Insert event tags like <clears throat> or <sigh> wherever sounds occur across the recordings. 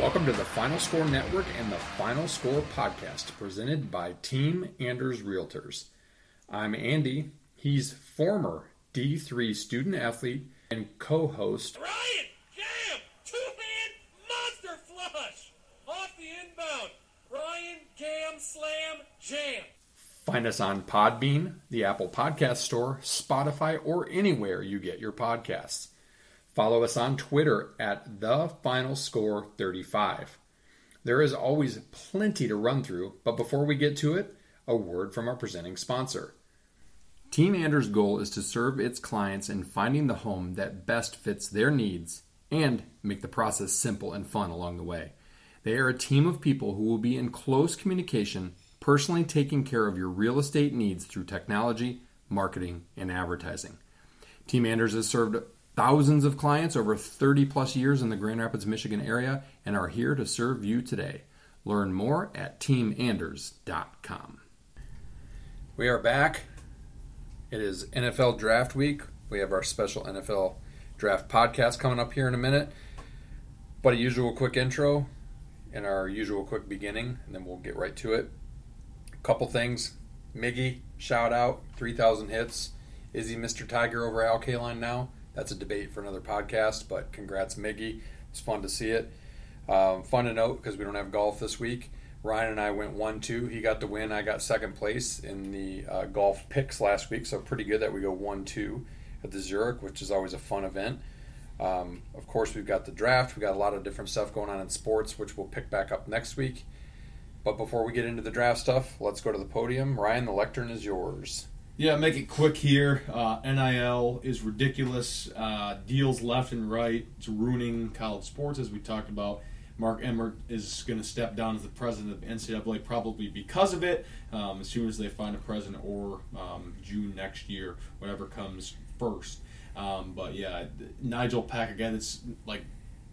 Welcome to the Final Score Network and the Final Score Podcast, presented by Team Anders Realtors. I'm Andy. He's former D3 student athlete and co host. Ryan, jam! Two hand monster flush! Off the inbound. Ryan, cam, slam, jam. Find us on Podbean, the Apple Podcast Store, Spotify, or anywhere you get your podcasts. Follow us on Twitter at the Final Score 35. There is always plenty to run through, but before we get to it, a word from our presenting sponsor. Team Anders' goal is to serve its clients in finding the home that best fits their needs and make the process simple and fun along the way. They are a team of people who will be in close communication, personally taking care of your real estate needs through technology, marketing, and advertising. Team Anders has served thousands of clients over 30 plus years in the Grand Rapids, Michigan area and are here to serve you today. Learn more at teamanders.com. We are back. It is NFL Draft Week. We have our special NFL Draft podcast coming up here in a minute. But a usual quick intro and our usual quick beginning, and then we'll get right to it. A couple things. Miggy, shout out, 3,000 hits. Is he Mr. Tiger over Al Kaline now? That's a debate for another podcast, but congrats, Miggy. It's fun to see it. Um, fun to note because we don't have golf this week. Ryan and I went 1 2. He got the win. I got second place in the uh, golf picks last week, so pretty good that we go 1 2 at the Zurich, which is always a fun event. Um, of course, we've got the draft. We've got a lot of different stuff going on in sports, which we'll pick back up next week. But before we get into the draft stuff, let's go to the podium. Ryan, the lectern is yours. Yeah, make it quick here. Uh, NIL is ridiculous. Uh, deals left and right. It's ruining college sports, as we talked about. Mark Emmert is going to step down as the president of NCAA probably because of it, um, as soon as they find a president or um, June next year, whatever comes first. Um, but yeah, Nigel Pack again. It's like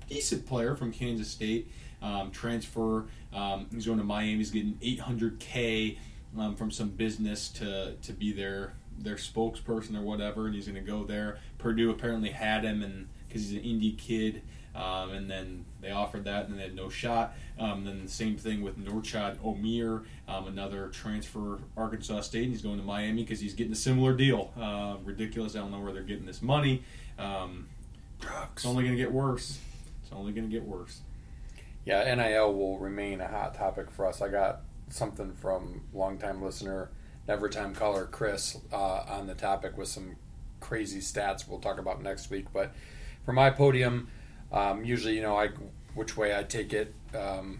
decent player from Kansas State. Um, transfer. Um, he's going to Miami. He's getting 800k um, from some business to to be their their spokesperson or whatever, and he's going to go there. Purdue apparently had him, and because he's an Indy kid. Um, and then they offered that, and they had no shot. Um, then the same thing with Norchad Omier, um, another transfer Arkansas State. And he's going to Miami because he's getting a similar deal. Uh, ridiculous. I don't know where they're getting this money. Um, it's only going to get worse. It's only going to get worse. Yeah, NIL will remain a hot topic for us. I got something from longtime listener, never time caller Chris uh, on the topic with some crazy stats we'll talk about next week. But for my podium, um, usually, you know, I which way I take it. Um,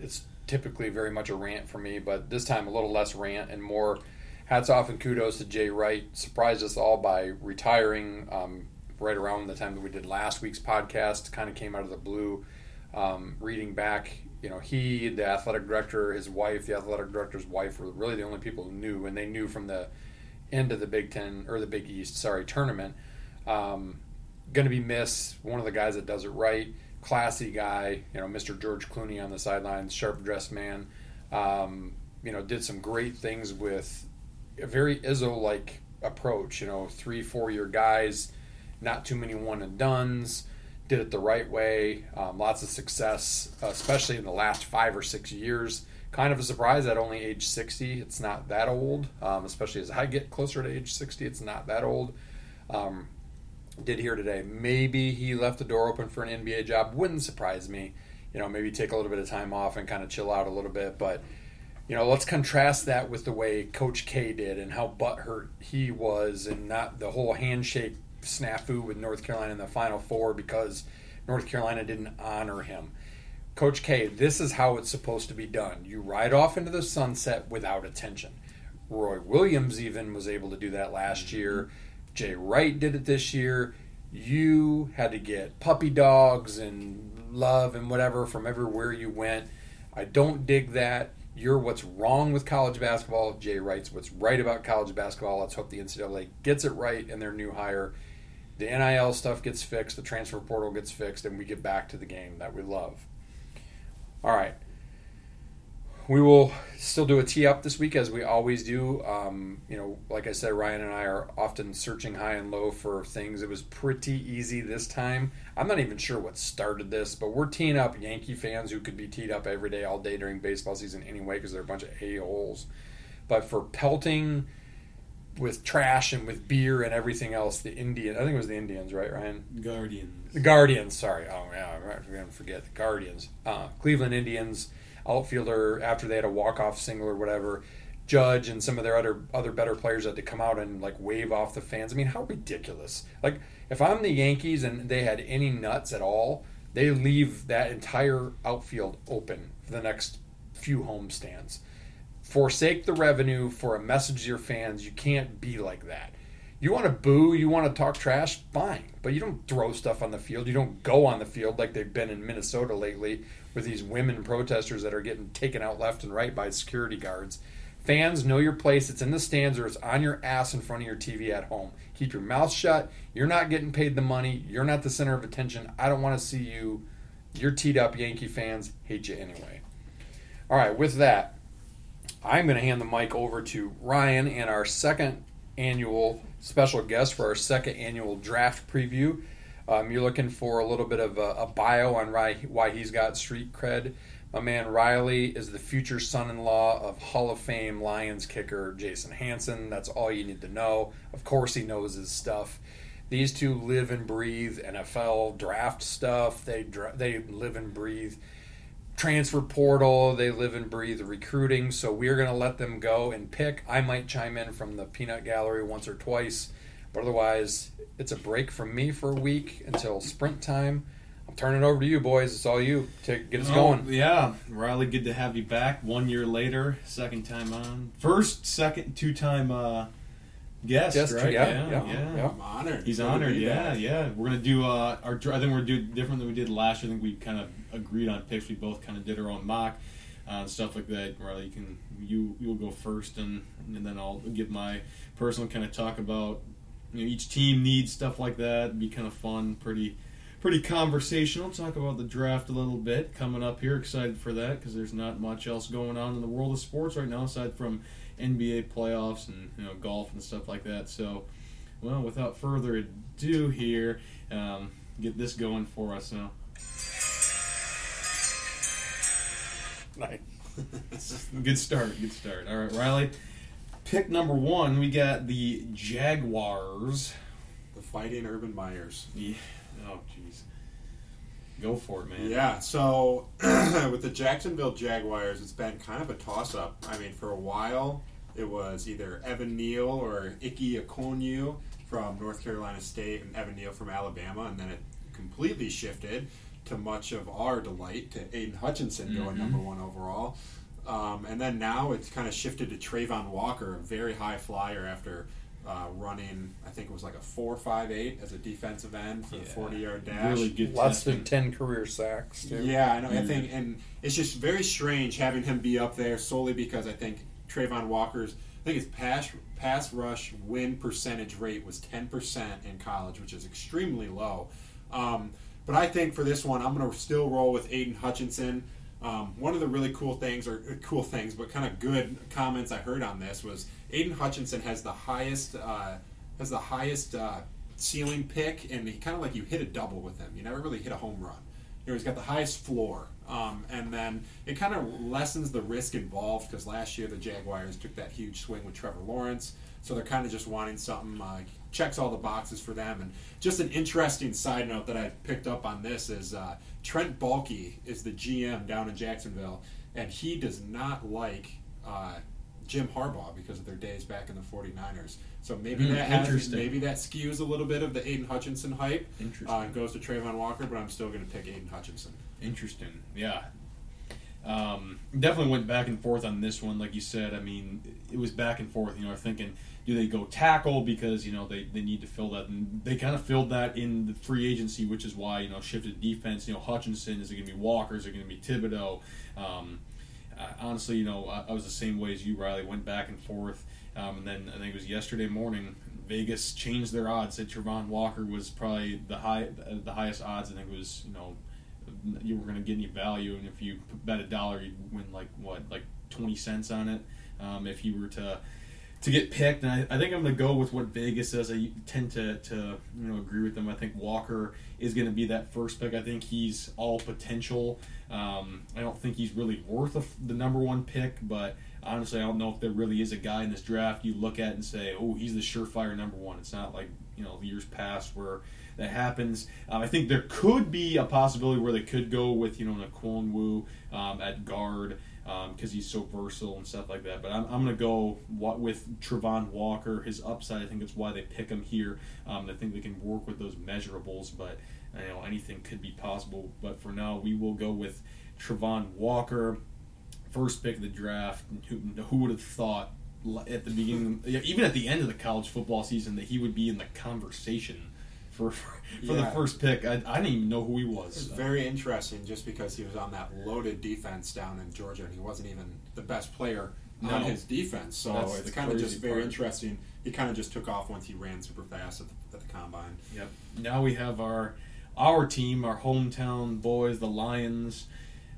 it's typically very much a rant for me, but this time a little less rant and more hats off and kudos to Jay Wright. Surprised us all by retiring um, right around the time that we did last week's podcast. Kind of came out of the blue. Um, reading back, you know, he, the athletic director, his wife, the athletic director's wife were really the only people who knew, and they knew from the end of the Big Ten or the Big East, sorry, tournament. Um, going to be missed. One of the guys that does it right, classy guy. You know, Mr. George Clooney on the sidelines, sharp dressed man. Um, you know, did some great things with a very Izzo like approach. You know, three, four year guys, not too many one and duns. Did it the right way. Um, lots of success, especially in the last five or six years. Kind of a surprise at only age 60. It's not that old, um, especially as I get closer to age 60. It's not that old. Um, did here today. Maybe he left the door open for an NBA job. Wouldn't surprise me. You know, maybe take a little bit of time off and kind of chill out a little bit. But, you know, let's contrast that with the way Coach K did and how butthurt he was and not the whole handshake snafu with North Carolina in the Final Four because North Carolina didn't honor him. Coach K, this is how it's supposed to be done. You ride off into the sunset without attention. Roy Williams even was able to do that last mm-hmm. year. Jay Wright did it this year. You had to get puppy dogs and love and whatever from everywhere you went. I don't dig that. You're what's wrong with college basketball. Jay Wright's what's right about college basketball. Let's hope the NCAA gets it right in their new hire. The NIL stuff gets fixed, the transfer portal gets fixed, and we get back to the game that we love. All right. we will still do a tee up this week as we always do. Um, you know, like I said, Ryan and I are often searching high and low for things. It was pretty easy this time. I'm not even sure what started this, but we're teeing up Yankee fans who could be teed up every day, all day during baseball season anyway, because they're a bunch of a holes. But for pelting with trash and with beer and everything else, the Indian, I think it was the Indians, right, Ryan? Guardians. The Guardians, sorry. Oh, yeah, I'm to forget. The Guardians. Uh, Cleveland Indians outfielder after they had a walk off single or whatever. Judge and some of their other other better players had to come out and like wave off the fans. I mean, how ridiculous! Like, if I'm the Yankees and they had any nuts at all, they leave that entire outfield open for the next few home stands. Forsake the revenue for a message to your fans. You can't be like that. You want to boo, you want to talk trash, fine. But you don't throw stuff on the field. You don't go on the field like they've been in Minnesota lately with these women protesters that are getting taken out left and right by security guards. Fans, know your place. It's in the stands or it's on your ass in front of your TV at home. Keep your mouth shut. You're not getting paid the money. You're not the center of attention. I don't want to see you. You're teed up Yankee fans. Hate you anyway. All right, with that, I'm going to hand the mic over to Ryan and our second annual special guest for our second annual draft preview. Um, you're looking for a little bit of a, a bio on why, he's got street cred. My man Riley is the future son in law of Hall of Fame Lions kicker Jason Hanson. That's all you need to know. Of course, he knows his stuff. These two live and breathe NFL draft stuff. They they live and breathe transfer portal. They live and breathe recruiting. So we're going to let them go and pick. I might chime in from the peanut gallery once or twice, but otherwise, it's a break from me for a week until sprint time. I'm turning it over to you, boys. It's all you. to get us Oh, going. Yeah, Riley, good to have you back. One year later, second time on. First, second, two time uh, guest, Guest, right? yeah, yeah, yeah. I'm honored. He's Good honored, yeah, back. yeah. We're gonna do uh, our. I think we're gonna do different than we did last year. I think we kind of agreed on picks. We both kind of did our own mock uh, and stuff like that. Riley, you can you you'll go first, and and then I'll give my personal kind of talk about you know, each team needs stuff like that. It'd be kind of fun, pretty pretty conversational. Talk about the draft a little bit coming up here. Excited for that because there's not much else going on in the world of sports right now aside from NBA playoffs and you know golf and stuff like that. So, well, without further ado, here um, get this going for us now. Nice. <laughs> Good start. Good start. All right, Riley. Pick number one, we got the Jaguars. The Fighting Urban Meyers. Yeah. Oh, jeez. Go for it, man. Yeah, so <clears throat> with the Jacksonville Jaguars, it's been kind of a toss up. I mean, for a while, it was either Evan Neal or Ike Ekwonu from North Carolina State and Evan Neal from Alabama, and then it completely shifted to much of our delight to Aidan Hutchinson going Mhm. number one overall. Um, and then now it's kind of shifted to Travon Walker, a very high flyer after uh, running, I think it was like a 4.58 as a defensive end for the 40 yard dash. Really good. Less than 10 career sacks, too. Yeah, I know. I Mm. think, and it's just very strange having him be up there solely because I think Travon Walker's, I think his pass pass rush win percentage rate was ten percent in college, which is extremely low. Um, but I think for this one, I'm going to still roll with Aidan Hutchinson. Um, one of the really cool things, or uh, cool things, but kind of good comments I heard on this was Aidan Hutchinson has the highest uh, has the highest uh, ceiling pick, and he kind of like you hit a double with him. You never really hit a home run. You know, he's got the highest floor, um, and then it kind of lessens the risk involved because last year the Jaguars took that huge swing with Trevor Lawrence, so they're kind of just wanting something uh, checks all the boxes for them. And just an interesting side note that I picked up on this is uh, Trent Baalke is the GM down in Jacksonville, and he does not like. Uh, Jim Harbaugh because of their days back in the 49ers. So maybe Hmm, that has, maybe that skews a little bit of the Aidan Hutchinson hype. Interesting. Uh, goes to Travon Walker, but I'm still going to pick Aidan Hutchinson. Interesting. Yeah. Um, definitely went back and forth on this one, like you said. I mean, it was back and forth. You know, I'm thinking, do they go tackle because you know they, they need to fill that, and they kind of filled that in the free agency, which is why you know shifted defense. You know, Hutchinson is it going to be Walker? Is it going to be Thibodeaux? Um, honestly, you know, I, I was the same way as you, Riley. Went back and forth, um, and then I think it was yesterday morning. Vegas changed their odds. Said Travon Walker was probably the high, the highest odds. I think was you know you were going to get any value, and if you bet a dollar, you'd win like what, like twenty cents on it um, if you were to to get picked. And I, I think I'm going to go with what Vegas says. I tend to, to you know agree with them. I think Walker is going to be that first pick. I think he's all potential. Um, I don't think he's really worth a, the number one pick, but honestly, I don't know if there really is a guy in this draft you look at and say, "Oh, he's the surefire number one." It's not like you know years past where that happens. Um, I think there could be a possibility where they could go with you know Naquan Wu um, at guard because um, he's so versatile and stuff like that. But I'm, I'm going to go with Travon Walker. His upside, I think that's why they pick him here. Um, I think they can work with those measurables, but you know anything could be possible. But for now, we will go with Travon Walker, first pick of the draft. Who, who would have thought at the beginning, even at the end of the college football season, that he would be in the conversation for <laughs> for, yeah. the first pick. I, I, didn't even know who he was. It's very interesting, just because he was on that loaded defense down in Georgia, and he wasn't even the best player no. on his defense. So That's it's kind of just very part. interesting. He kind of just took off once he ran super fast at the, at the combine. Yep. Now we have our our team, our hometown boys, the Lions.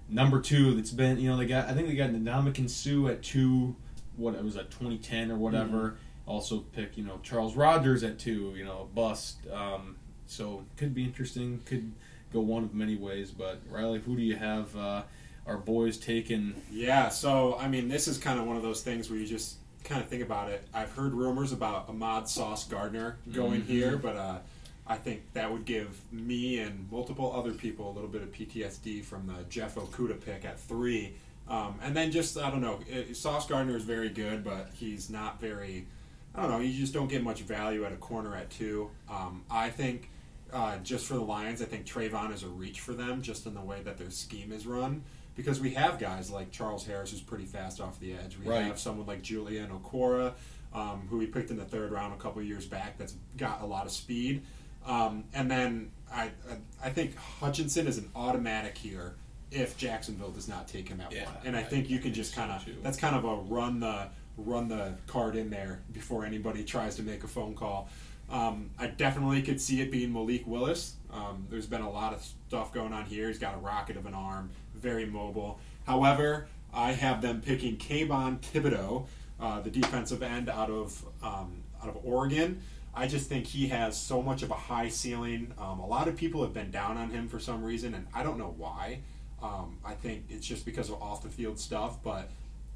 Number two, that's been you know they got I think they got Ndamukong Suh at two. What it was at 2010 or whatever. Mm-hmm also pick you know Charles Rogers at two, you know, a bust. Um, so could be interesting. Could go one of many ways. But Riley, who do you have? Uh, our boys taking? Yeah. So I mean, this is kind of one of those things where you just kind of think about it. I've heard rumors about Ahmad Sauce Gardner going mm-hmm. here, but uh, I think that would give me and multiple other people a little bit of PTSD from the Jeff Okudah pick at three. Um, and then just I don't know, Sauce Gardner is very good, but he's not very I don't know. You just don't get much value at a corner at two. Um, I think uh, just for the Lions, I think Travon is a reach for them, just in the way that their scheme is run. Because we have guys like Charles Harris, who's pretty fast off the edge. We right. have someone like Julian Okwara, um, who we picked in the third round a couple years back, that's got a lot of speed. Um, and then I, I think Hutchinson is an automatic here if Jacksonville does not take him at yeah, one. And I, I think you can just kind of that's kind of a run the run the card in there before anybody tries to make a phone call. Um, I definitely could see it being Malik Willis. Um, there's been a lot of stuff going on here. He's got a rocket of an arm, very mobile. However, I have them picking Kayvon Thibodeaux, uh, the defensive end out of um, out of Oregon. I just think he has so much of a high ceiling. Um, a lot of people have been down on him for some reason, and I don't know why. Um, I think it's just because of off the field stuff, but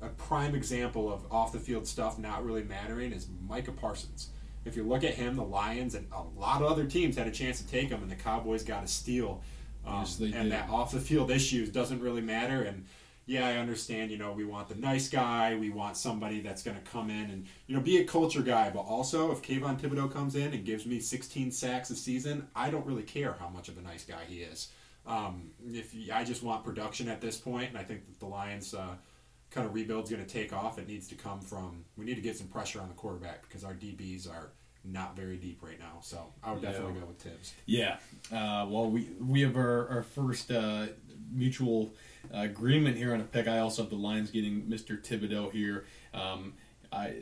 a prime example of off the field stuff not really mattering is Micah Parsons. If you look at him, the Lions and a lot of other teams had a chance to take him, and the Cowboys got a steal. Um, yes, and did. that off the field issues doesn't really matter. And yeah, I understand. You know, we want the nice guy. We want somebody that's going to come in and you know be a culture guy. But also, if Kayvon Thibodeaux comes in and gives me 16 sacks a season, I don't really care how much of a nice guy he is. Um, if I just want production at this point, and I think that the Lions. Uh, kind of rebuild's going to take off, it needs to come from we need to get some pressure on the quarterback because our DBs are not very deep right now. So I would definitely yeah. go with Tibbs. Yeah. Uh, well, we we have our, our first uh, mutual agreement here on a pick. I also have the Lions getting Mr. Thibodeaux here. Um, I,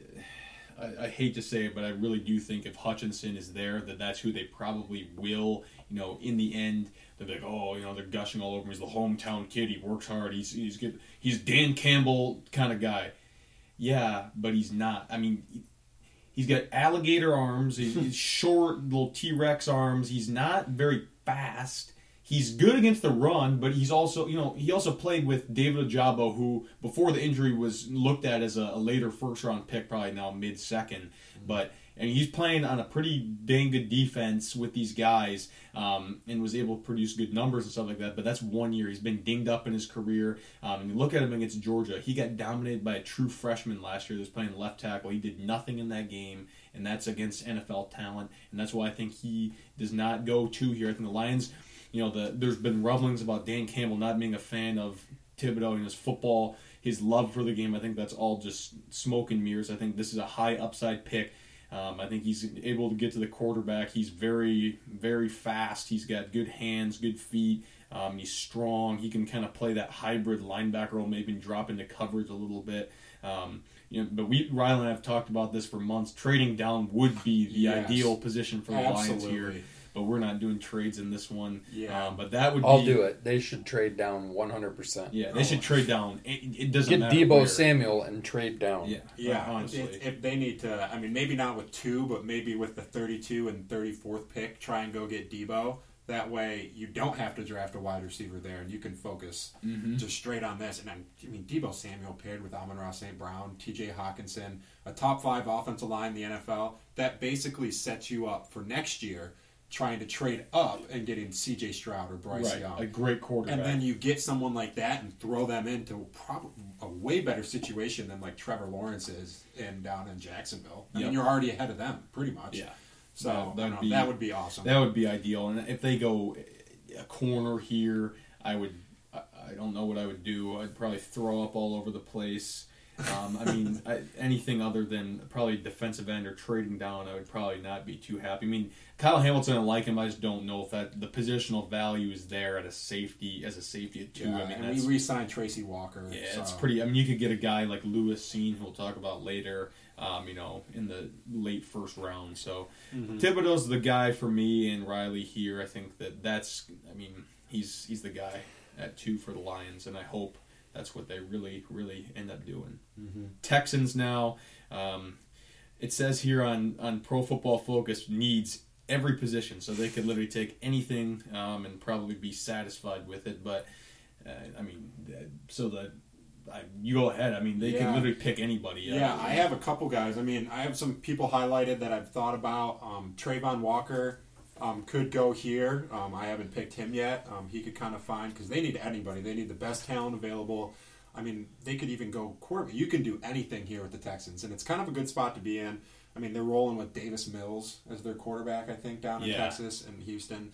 I, I hate to say it, but I really do think if Hutchinson is there, that that's who they probably will. You know, in the end, they're like, oh, you know, they're gushing all over him. He's the hometown kid. He works hard. He's he's good. He's Dan Campbell kind of guy. Yeah, but he's not. I mean, he's got alligator arms. He's <laughs> short, little T Rex arms. He's not very fast. He's good against the run, but he's also, you know, he also played with David Ojabo, who before the injury was looked at as a, a later first round pick, probably now mid 2nd But and he's playing on a pretty dang good defense with these guys um, and was able to produce good numbers and stuff like that. But that's one year. He's been dinged up in his career. Um, and you look at him against Georgia, he got dominated by a true freshman last year that was playing left tackle. He did nothing in that game, and that's against NFL talent. And that's why I think he does not go to here. I think the Lions, you know, the, there's been rumblings about Dan Campbell not being a fan of Thibodeaux and his football, his love for the game. I think that's all just smoke and mirrors. I think this is a high upside pick. Um, I think he's able to get to the quarterback. He's very, very fast. He's got good hands, good feet. Um, he's strong. He can kind of play that hybrid linebacker role, maybe drop into coverage a little bit. Um, you know, but we, Riley and I have talked about this for months. Trading down would be the yes. ideal position for the Absolutely. Lions here. But we're not doing trades in this one. Yeah. Um, but that would I'll be, do it. They should trade down 100%. Yeah, they should trade down. It, it doesn't Get matter Deebo where. Samuel and trade down. Yeah, Yeah, honestly. if, if they need to, I mean, maybe not with two, but maybe with the 32 and 34th pick, try and go get Deebo. That way, you don't have to draft a wide receiver there, and you can focus Mm-hmm. just straight on this. And I'm, I mean, Deebo Samuel paired with Amon-Ra St. Brown, T.J. Hockenson, a top five offensive line in the NFL. That basically sets you up for next year, trying to trade up and getting C.J. Stroud or Bryce right, Young. a great quarterback. And then you get someone like that and throw them into probably a way better situation than like Trevor Lawrence is in down in Jacksonville. I Yep. mean, you're already ahead of them pretty much. yeah, So That- that'd know, be- that would be awesome. that would be ideal. And if they go a corner here, I would. I don't know what I would do. I'd probably throw up all over the place. Um, I mean, I, anything other than probably defensive end or trading down, I would probably not be too happy. I mean, Kyle Hamilton, I like him. I just don't know if that the positional value is there at a safety as a safety at two. yeah, I mean, and that's we re-signed Tracy Walker. Yeah, so. it's pretty. I mean, you could get a guy like Lewis Cine, who we'll talk about later. Um, you know, in the late first round. So Mm-hmm. Thibodeaux's the guy for me, and Riley here. I think that that's. I mean, he's he's the guy at two for the Lions, and I hope that's what they really really end up doing. Mm-hmm. Texans now. Um, it says here on on Pro Football Focus needs every position, so they could literally take anything um, and probably be satisfied with it. But uh, I mean, uh, so that I, you go ahead. I mean, they Yeah. can literally pick anybody. Yeah, I have a couple guys. I mean, I have some people highlighted that I've thought about. Um, Travon Walker um, could go here. Um, I haven't picked him yet. Um, he could kind of find because they need anybody. They need the best talent available. I mean, they could even go quarterback. You can do anything here with the Texans, and it's kind of a good spot to be in. I mean, they're rolling with Davis Mills as their quarterback, I think, down in Yeah. Texas and Houston.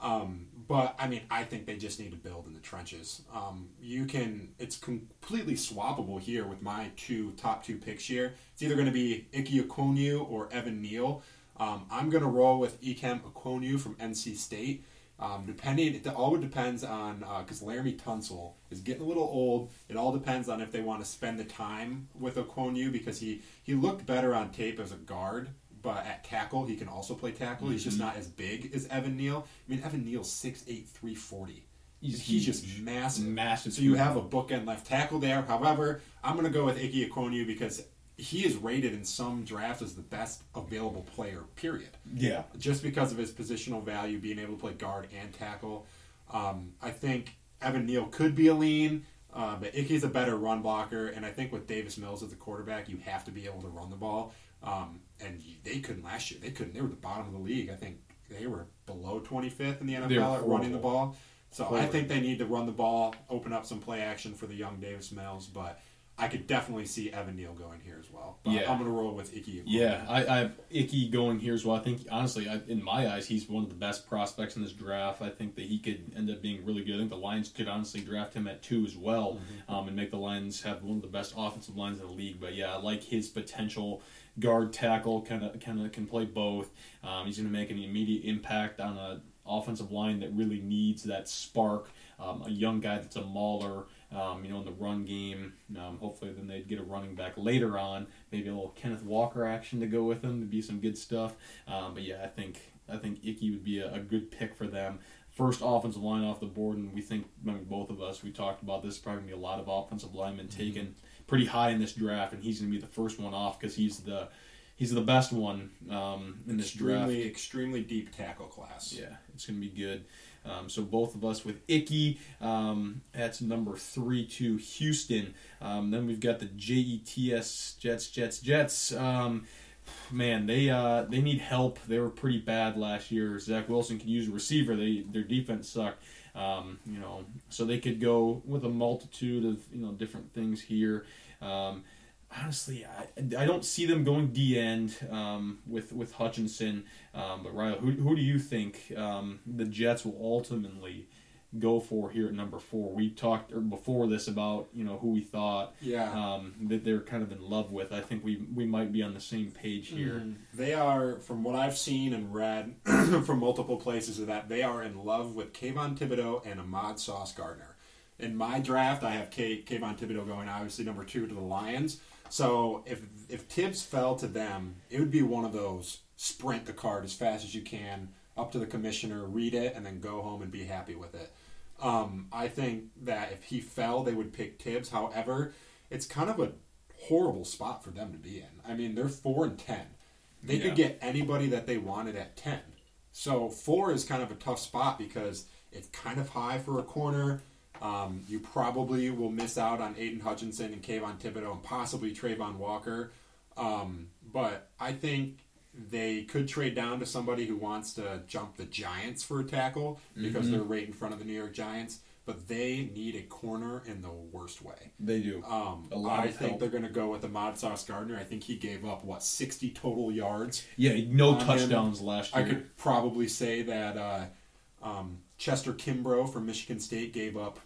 Um, but I mean, I think they just need to build in the trenches. Um, you can, it's completely swappable here with my two top two picks here. It's either going to be Ike Ekwonu or Evan Neal. Um, I'm going to roll with Ikem Ekwonu from NC State. Um, depending, it all depends on because Laremy Tunsil is getting a little old. It all depends on if they want to spend the time with Ekwonu because he he looked better on tape as a guard, but at tackle he can also play tackle. He's just not as big as Evan Neal. I mean, Evan Neal's 6'8", 340. He's He's, just massive. Massive. So you have a bookend left tackle there. However, I'm going to go with Ike Ekwonu because he is rated in some drafts as the best available player. Period yeah. just because of his positional value, being able to play guard and tackle. Um, I think Evan Neal could be a lean, uh, but Ike's a better run blocker, and I think with Davis Mills as the quarterback, you have to be able to run the ball. Um, and they couldn't last year. They couldn't. They were the bottom of the league. I think they were below 25th in the NFL at running the ball. So I think they need to run the ball, open up some play action for the young Davis Mills, but. I could definitely see Evan Neal going here as well. But Yeah. I'm going to roll with Icky. Yeah, I, I have Icky going here as well. I think honestly, I, in my eyes, he's one of the best prospects in this draft. I think that he could end up being really good. I think the Lions could honestly draft him at two as well, um, and make the Lions have one of the best offensive lines in the league. But yeah, I like his potential guard tackle. Kind of, kind of can play both. Um, he's going to make an immediate impact on an offensive line that really needs that spark. Um, a young guy that's a mauler, um, you know, in the run game. Um, hopefully, then they'd get a running back later on. Maybe a little Kenneth Walker action to go with them to be some good stuff. Um, but yeah, I think I think Icky would be a, a good pick for them. First offensive line off the board, and we think, I mean, both of us, we talked about this. Probably gonna be a lot of offensive linemen taken pretty high in this draft, and he's gonna be the first one off because he's the he's the best one um, in this draft. extremely, extremely deep tackle class. Yeah, it's going to be good. Um, so both of us with Icky. Um, that's number three to Houston. Um, then we've got the Jets, Jets, Jets, Jets. Um, man, they uh, they need help. They were pretty bad last year. Zach Wilson could use a receiver. They their defense sucked. Um, you know, so they could go with a multitude of you know different things here. Um, honestly, I, I don't see them going D end um, with with Hutchinson. Um, but Riley, who, who do you think um, the Jets will ultimately go for here at number four? We talked before this about you know who we thought Yeah. um, that they're kind of in love with. I think we we might be on the same page here. They are, from what I've seen and read <clears throat> from multiple places, of that they are in love with Kayvon Thibodeaux and Ahmad Sauce Gardner. In my draft, I have Kay, Kayvon Thibodeaux going obviously number two to the Lions. So if if Tibbs fell to them, it would be one of those sprint the card as fast as you can. up to the commissioner, read it, and then go home and be happy with it. Um, I think that if he fell, they would pick Tibbs. However, it's kind of a horrible spot for them to be in. I mean, they're four and ten. They Yeah. could get anybody that they wanted at ten. So four is kind of a tough spot because it's kind of high for a corner. Um, you probably will miss out on Aidan Hutchinson and Kayvon Thibodeaux and possibly Travon Walker. Um, but I think they could trade down to somebody who wants to jump the Giants for a tackle because Mm-hmm. they're right in front of the New York Giants. But they need a corner in the worst way. They do. Um, A lot I think help. they're going to go with Ahmad Sauce Gardner. I think he gave up what sixty total yards. yeah, no on him. touchdowns last year. I could probably say that uh, um, Chester Kimbrough from Michigan State gave up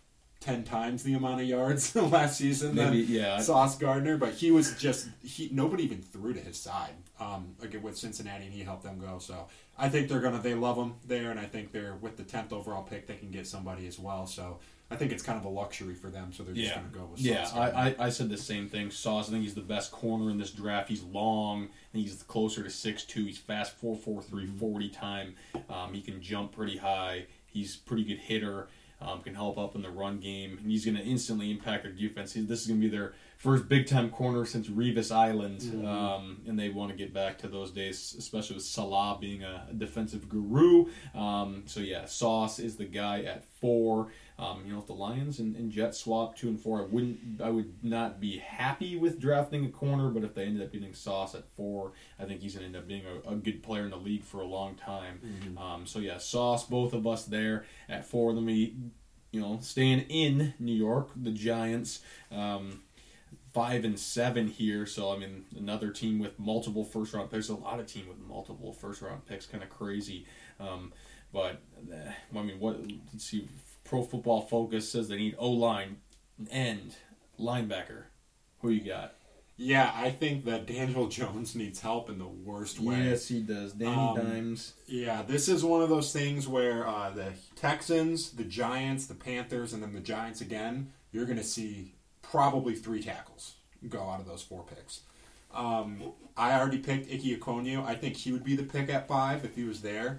ten times the amount of yards <laughs> last season Maybe, than yeah. Sauce Gardner, but he was just he nobody even threw to his side. Um, again with Cincinnati, and he helped them go. So I think they're gonna they love him there, and I think they're with the tenth overall pick they can get somebody as well. So I think it's kind of a luxury for them. So they're just Yeah, gonna go with yeah. Sauce Gardner. I, I, I said the same thing. Sauce. I think he's the best corner in this draft. He's long. Think he's closer to six two. He's fast four four three forty time. Um, he can jump pretty high. He's pretty good hitter. Um, can help up in the run game, and he's going to instantly impact their defense. This is going to be their first big time corner since Revis Island, um, and they want to get back to those days, especially with Salah being a, defensive guru. Um, so yeah, Sauce is the guy at four. Um, you know, if the Lions and, and Jets swap two and four, I wouldn't, I would not be happy with drafting a corner. But if they ended up getting Sauce at four, I think he's going to end up being a, a good player in the league for a long time. Um, so yeah, Sauce, both of us there at four. Then me, you know, staying in New York, the Giants. Um, five and seven here. So I mean, another team with multiple first round. There's a lot of team with multiple first round picks. Kind of crazy. Um, but uh, I mean, what? Let's see. Pro Football Focus says they need O line, end, linebacker. Who you got? yeah, I think that Daniel <laughs> Jones needs help in the worst way. Yes, he does. Danny Um, Dimes. Yeah, this is one of those things where uh, the Texans, the Giants, the Panthers, and then the Giants again, you're going to see probably three tackles go out of those four picks. Um, I already picked Icky Ekwonu. I think he would be the pick at five if he was there.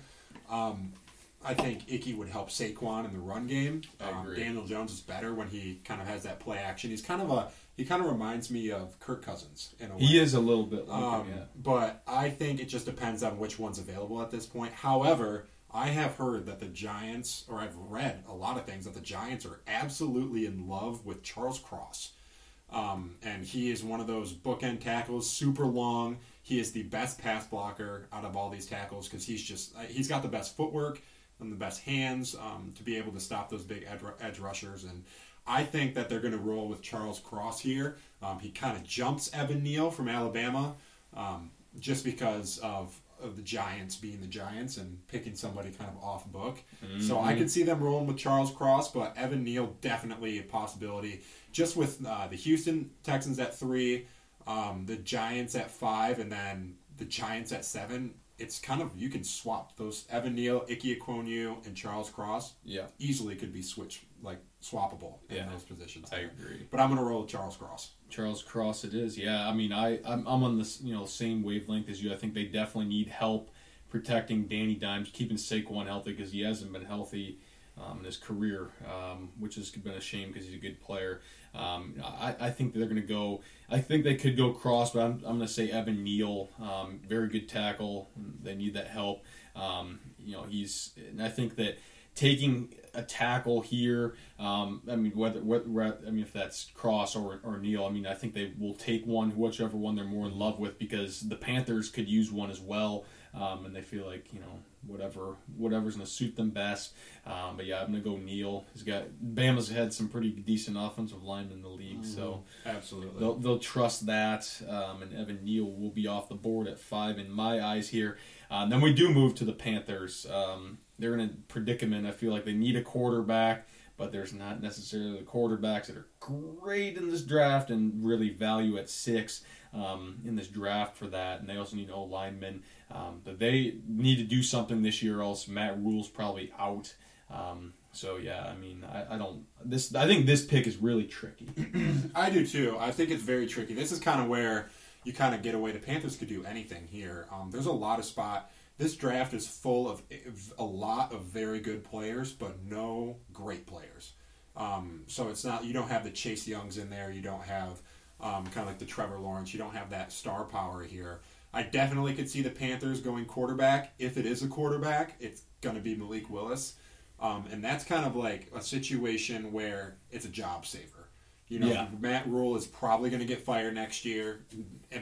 Um, I think Icky would help Saquon in the run game. I Um. Daniel Jones is better when he kind of has that play action. He's kind of a he kind of reminds me of Kirk Cousins in a way. He is a little bit like Um, him, yeah. But I think it just depends on which one's available at this point. However, I have heard that the Giants, or I've read a lot of things, that the Giants are absolutely in love with Charles Cross. Um, and he is one of those bookend tackles, super long. He is the best pass blocker out of all these tackles because he's just, uh, he's got the best footwork and the best hands um, to be able to stop those big edge, edge rushers. And I think that they're going to roll with Charles Cross here. Um, he kind of jumps Evan Neal from Alabama um, just because of, of the Giants being the Giants and picking somebody kind of off book. So I could see them rolling with Charles Cross, but Evan Neal definitely a possibility. Just with uh, the Houston Texans at three, um, the Giants at five, and then the Giants at seven. It's kind of you can swap those Evan Neal, Ike Ekwonu, and Charles Cross Yeah, easily could be switched like swappable in Yeah. those positions. I agree. But I'm gonna roll with Charles Cross. Charles Cross, it is. Yeah, I mean, I I'm, I'm on this you know same wavelength as you. I think they definitely need help protecting Danny Dimes, keeping Saquon healthy because he hasn't been healthy um, in his career, um, which has been a shame because he's a good player. Um, I, I think they're going to go. I think they could go Cross, but I'm, I'm going to say Evan Neal, um, very good tackle. They need that help. Um, you know, he's. And I think that taking a tackle here. Um, I mean, whether, whether I mean if that's Cross or or Neal. I mean, I think they will take one, whichever one they're more in love with, because the Panthers could use one as well, um, and they feel like you know whatever whatever's going to suit them best. Um, but yeah, I'm going to go Neal. He's got Bama's had some pretty decent offensive linemen in the league, so. Absolutely. They'll, they'll trust that, um, and Evan Neal will be off the board at five in my eyes here. Um, then we do move to the Panthers. Um, they're in a predicament. I feel like they need a quarterback, but there's not necessarily the quarterbacks that are great in this draft and really value at six um, in this draft for that. And they also need O linemen. Um, but they need to do something this year, else Matt Rhule's probably out. Um, so yeah, I mean, I, I don't. This I think this pick is really tricky. <clears throat> I do too. I think it's very tricky. This is kind of where you kind of get away. The Panthers could do anything here. Um, there's a lot of spot. This draft is full of a lot of very good players, but no great players. Um, so it's not you don't have the Chase Youngs in there. You don't have um, kind of like the Trevor Lawrence. You don't have that star power here. I definitely could see the Panthers going quarterback. If it is a quarterback, it's going to be Malik Willis. Um, and that's kind of like a situation where it's a job saver. You know, Yeah. Matt Rhule is probably going to get fired next year,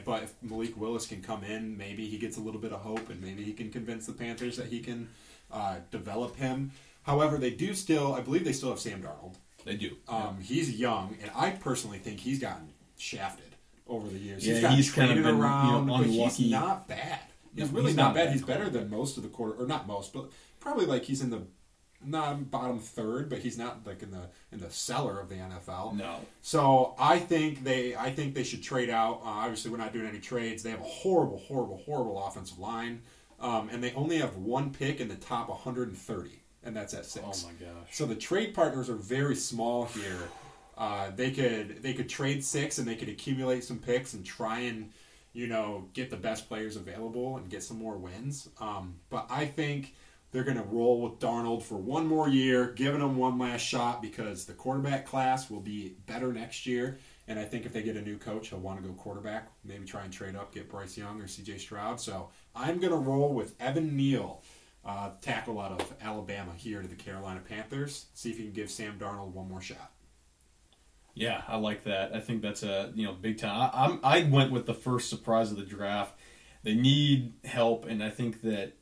but if Malik Willis can come in, maybe he gets a little bit of hope, and maybe he can convince the Panthers that he can uh, develop him. However, they do still, I believe they still have Sam Darnold. They do. Um, He's young, and I personally think he's gotten shafted over the years. Yeah, he's gotten he's kind of been, you know, but he's not bad. He's No, really he's not, not bad. bad He's better than most of the quarter, or not most, but probably like he's in the not bottom third, but he's not like in the in the cellar of the NFL. no. So I think they I think they should trade out. Uh, obviously, we're not doing any trades. They have a horrible, horrible, horrible offensive line, um, and they only have one pick in the top 130, and that's at six. Oh my gosh. So the trade partners are very small here. Uh, they could they could trade six and they could accumulate some picks and try and you know get the best players available and get some more wins. Um, but I think they're going to roll with Darnold for one more year, giving him one last shot because the quarterback class will be better next year. And I think if they get a new coach, he'll want to go quarterback. Maybe try and trade up, get Bryce Young or C.J. Stroud. So I'm going to roll with Evan Neal, uh, tackle out of Alabama here to the Carolina Panthers. See if he can give Sam Darnold one more shot. Yeah, I like that. I think that's a you know big time. I, I'm I went with the first surprise of the draft. They need help, and I think that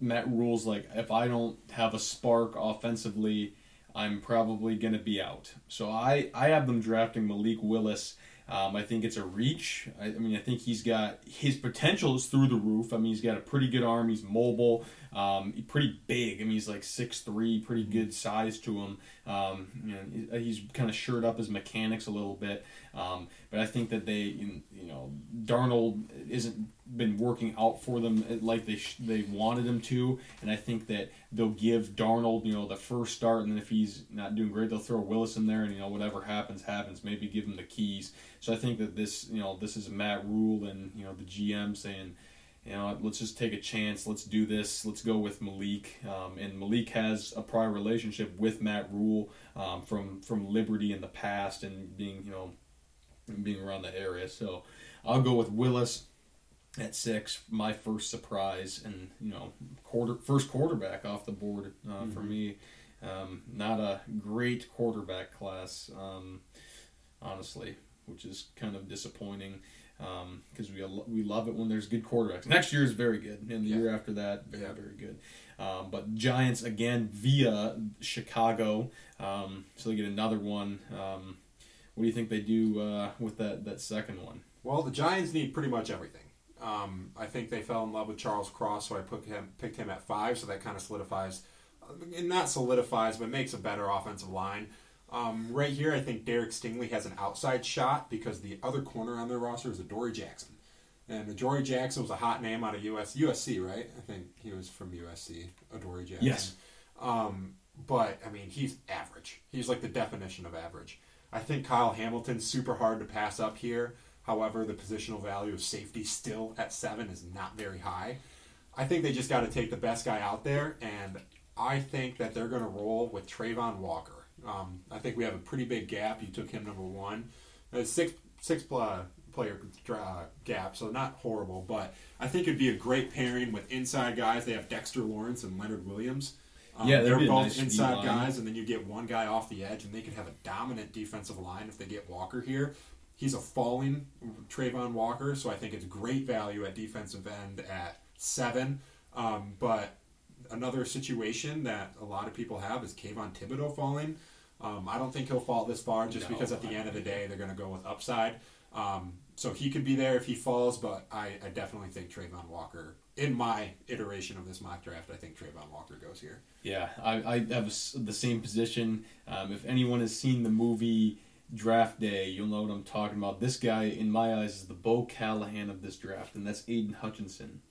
Matt Rhule's like if I don't have a spark offensively, I'm probably going to be out. So I I have them drafting Malik Willis. Um, I think it's a reach. I, I mean, I think he's got his potential is through the roof. I mean, he's got a pretty good arm. He's mobile, um, pretty big. I mean, he's like six three, pretty good size to him. Um, you know, he's kind of shored up his mechanics a little bit. Um, but I think that they, you know, Darnold isn't been working out for them like they sh- they wanted him to, and I think that they'll give Darnold, you know, the first start, and then if he's not doing great, they'll throw Willis in there, and you know, whatever happens, happens. Maybe give him the keys. So I think that this, you know, this is Matt Rhule and you know the GM saying. You know, let's just take a chance. Let's do this. Let's go with Malik. Um, and Malik has a prior relationship with Matt Rhule um, from from Liberty in the past, and being you know being around the area. So I'll go with Willis at six. My first surprise, and you know, quarter first quarterback off the board uh, for me. Um, not a great quarterback class, um, honestly, which is kind of disappointing because we we love it when there's good quarterbacks. Next year is very good, and the Yeah. year after that, very Yeah. very good. Um, but Giants again via Chicago, um, so they get another one. Um, what do you think they do uh, with that that second one? Well, the Giants need pretty much everything. Um, I think they fell in love with Charles Cross, so I put him, picked him at five. So that kind of solidifies, uh, not solidifies, but makes a better offensive line. Um, right here, I think Derek Stingley has an outside shot because the other corner on their roster is Adoree Jackson, and Adoree Jackson was a hot name out of US USC, right? I think he was from USC. Adoree Jackson. Yes. Um, but I mean, he's average. He's like the definition of average. I think Kyle Hamilton's super hard to pass up here. However, the positional value of safety still at seven is not very high. I think they just got to take the best guy out there, and I think that they're going to roll with Travon Walker. Um, I think we have a pretty big gap. You took him number one. It's six six pla- player uh, gap, so not horrible, but I think it'd be a great pairing with inside guys. They have Dexter Lawrence and Leonard Williams. Um, Yeah, they're both nice inside guys, and then you get one guy off the edge, and they could have a dominant defensive line if they get Walker here. He's a falling Travon Walker, so I think it's great value at defensive end at seven. Um, but another situation that a lot of people have is Kayvon Thibodeaux falling. Um, I don't think he'll fall this far just No, because at the I end of the day they're going to go with upside. Um, so he could be there if he falls, but I, I definitely think Travon Walker, in my iteration of this mock draft, I think Travon Walker goes here. Yeah, I, I have the same position. Um, if anyone has seen the movie Draft Day, you'll know what I'm talking about. This guy, in my eyes, is the Bo Callahan of this draft, and that's Aidan Hutchinson.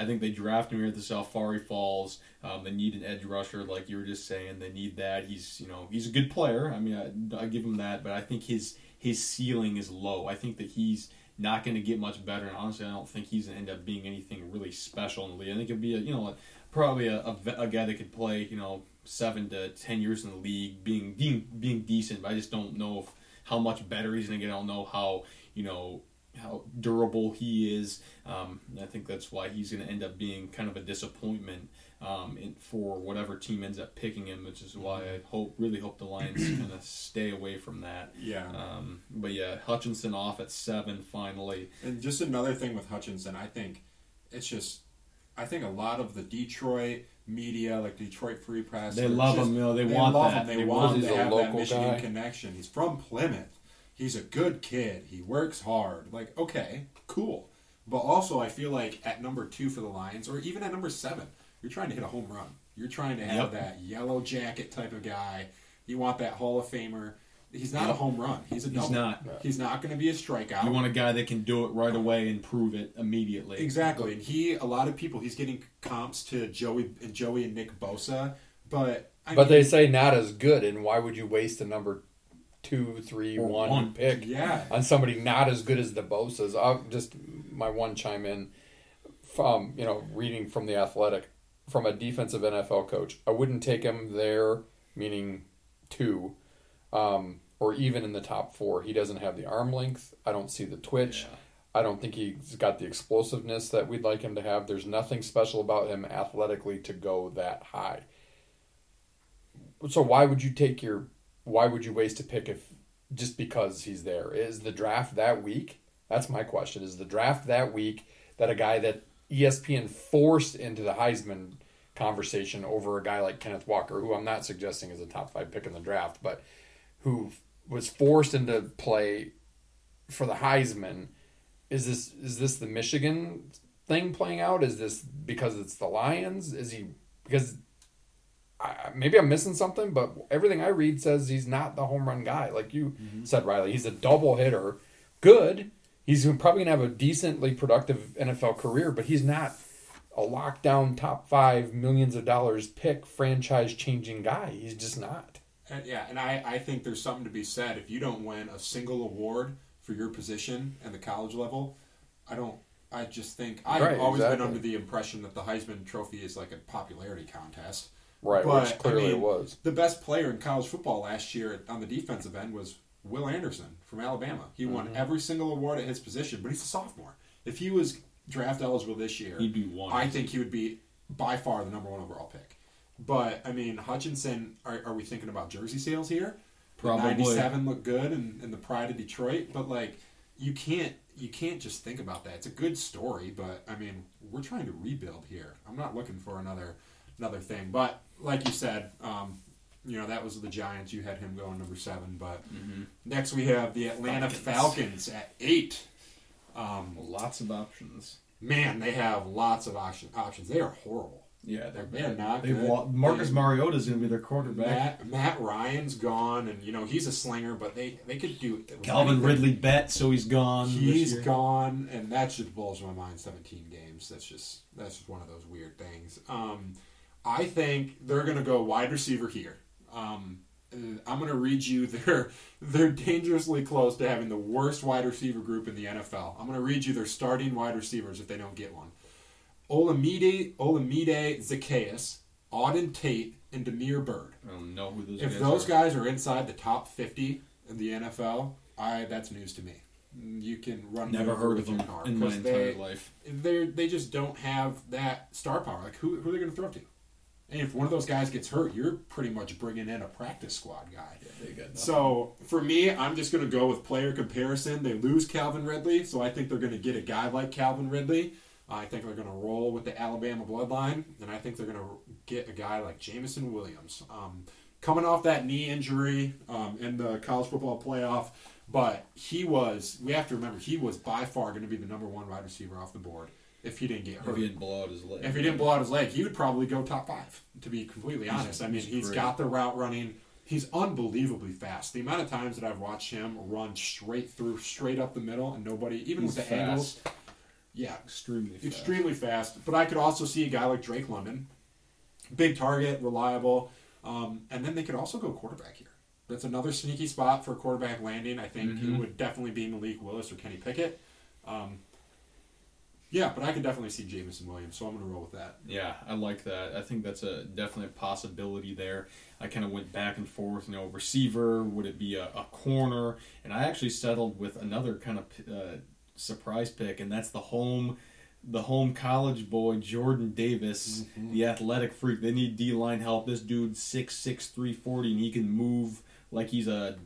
I think they draft him here at the Salfari Falls. Um, they need an edge rusher, like you were just saying. They need that. He's, you know, he's a good player. I mean, I, I give him that, but I think his his ceiling is low. I think that he's not going to get much better. And honestly, I don't think he's going to end up being anything really special in the league. I think it'd be a you know probably a, a, a guy that could play you know seven to ten years in the league, being being being decent. But I just don't know if, how much better he's going to get. I don't know how you know how durable he is. Um, and I think that's why he's going to end up being kind of a disappointment um, in, for whatever team ends up picking him, which is why I hope really hope the Lions <clears throat> kind of stay away from that. Yeah. Um, but yeah, Hutchinson off at seven finally. And just another thing with Hutchinson, I think it's just, I think a lot of the Detroit media, like Detroit Free Press, They love just- him, you know, they want love that. him. They, They want want- him a have that local Michigan guy. connection. He's from Plymouth. He's a good kid. He works hard. Like, okay, cool. But also, I feel like at number two for the Lions, or even at number seven, you're trying to hit a home run. You're trying to have Yep. that yellow jacket type of guy. You want that Hall of Famer. He's not a home run. He's a He's not. He's not going to be a strikeout. You want a guy that can do it right away and prove it immediately. Exactly, and he a lot of people he's getting comps to Joey and Joey and Nick Bosa, but I But mean, they say not as good, and why would you waste a number two, three, one one. pick yeah, on somebody not as good as the Bosa's? I'll just my one chime in from you know reading from the Athletic from a defensive NFL coach. I wouldn't take him there, meaning two, um, or even in the top four. He doesn't have the arm length. I don't see the twitch. Yeah. I don't think he's got the explosiveness that we'd like him to have. There's nothing special about him athletically to go that high. So why would you take your why would you waste a pick if just because he's there? Is the draft that week? That's my question. Is the draft that week that a guy that ESPN forced into the Heisman conversation over a guy like Kenneth Walker, who I'm not suggesting is a top five pick in the draft, but who was forced into play for the Heisman? Is this is this the Michigan thing playing out? Is this because it's the Lions? Is he because I, maybe I'm missing something, but everything I read says he's not the home run guy. Like you mm-hmm. said, Riley, he's a double hitter. Good. He's probably gonna have a decently productive NFL career, but he's not a lockdown top five millions of dollars pick franchise changing guy. He's just not. and, yeah, and I I think there's something to be said if you don't win a single award for your position at the college level. I don't. I just think I've Right, always exactly. been under the impression that the Heisman Trophy is like a popularity contest. Right, But, which clearly I mean, it was. The best player in college football last year on the defensive end was Will Anderson from Alabama. He won Mm-hmm. every single award at his position, but he's a sophomore. If he was draft eligible this year, He'd be one. I think he would be by far the number one overall pick. But I mean, Hutchinson. Are, are we thinking about jersey sales here? Probably. Ninety-seven look good and, and the pride of Detroit, but like you can't you can't just think about that. It's a good story, but I mean, we're trying to rebuild here. I'm not looking for another another thing. But like you said, um, you know that was the Giants. You had him going number seven. But next we have the Atlanta Falcons, Falcons. at eight. Um, Lots of options. man, they have lots of option, options. They are horrible. Yeah, they're, They're not They've good. wa- Marcus Mariota is going to be their quarterback. Matt Matt Ryan's gone, and you know he's a slinger, but they they could do with Calvin anything. Ridley bet, so he's gone. He's gone, and that just blows my mind. Seventeen games. That's just that's just one of those weird things. Um, I think they're gonna go wide receiver here. Um, uh, I'm gonna read you. They're <laughs> they're dangerously close to having the worst wide receiver group in the NFL. I'm gonna read you their starting wide receivers if they don't get one. Olamide Olamide Zaccheaus, Auden Tate, and Damiere Byrd. I don't know who those If guys those are. guys are inside the top 50 in the NFL, I that's news to me. You can run Never heard of them car in my entire they, life. They they just don't have that star power. Like who, who are they going to throw to? And if one of those guys gets hurt, you're pretty much bringing in a practice squad guy. Nothing. So for me, I'm just going to go with player comparison. They lose Calvin Ridley, so I think they're going to get a guy like Calvin Ridley. I think they're going to roll with the Alabama bloodline, and I think they're going to get a guy like Jameson Williams. Um, coming off that knee injury um, in the college football playoff, but he was, we have to remember, he was by far going to be the number one wide receiver off the board if he didn't get if he didn't blow out his leg. If he didn't blow out his leg, he would probably go top five. To be completely honest, I mean, he's he's got the route running. He's unbelievably fast. The amount of times that I've watched him run straight through, straight up the middle, and nobody, even He's with the fast. angles, yeah, extremely fast. extremely fast. But I could also see a guy like Drake London, big target, reliable, um, and then they could also go quarterback here. That's another sneaky spot for quarterback landing. I think it Mhm. would definitely be Malik Willis or Kenny Pickett. Um, yeah, but I can definitely see Jameson Williams, so I'm going to roll with that. Yeah, I like that. I think that's a definitely a possibility there. I kind of went back and forth. You know, receiver would it be a, a corner? And I actually settled with another kind of uh, surprise pick, and that's the home, the home college boy Jordan Davis, the athletic freak. They need D line help. This dude's six six three forty, and he can move like he's a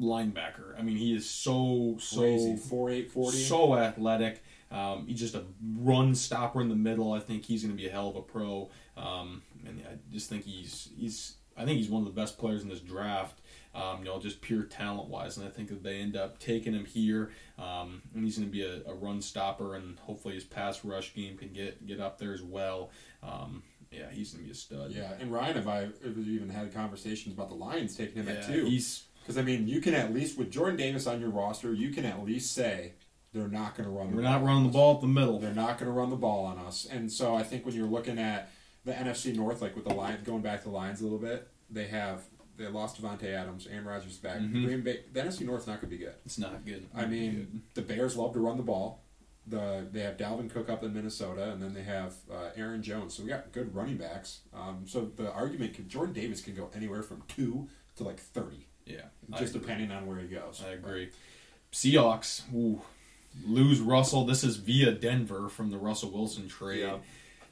linebacker. I mean, he is so so Crazy. 4'8", 40. so athletic. Um, he's just a run stopper in the middle. I think he's going to be a hell of a pro. Um, and I just think he's he's I think he's one of the best players in this draft. Um, you know, just pure talent wise, and I think that they end up taking him here. Um, and he's going to be a, a run stopper, and hopefully his pass rush game can get get up there as well. Um, yeah, he's going to be a stud. Yeah, and Ryan and I have even had conversations about the Lions taking him yeah at two. he's Because I mean, you can at least with Jordan Davis on your roster, you can at least say they're not going to run. we're not ball running the ball at the middle. They're not going to run the ball on us. And so I think when you're looking at the NFC North, like with the Lions, going back to the Lions a little bit, they have they lost Davante Adams, Aaron Rodgers is back. Mhm. Green Bay, the NFC North's not going to be good. It's not good. I mean, the Bears love to run the ball. The they have Dalvin Cook up in Minnesota, and then they have uh, Aaron Jones. So we got good running backs. Um, so the argument could Jordan Davis can go anywhere from two to like thirty, yeah, just depending on where he goes. I agree. Seahawks, ooh, lose Russell. This is via Denver from the Russell Wilson trade. Yeah.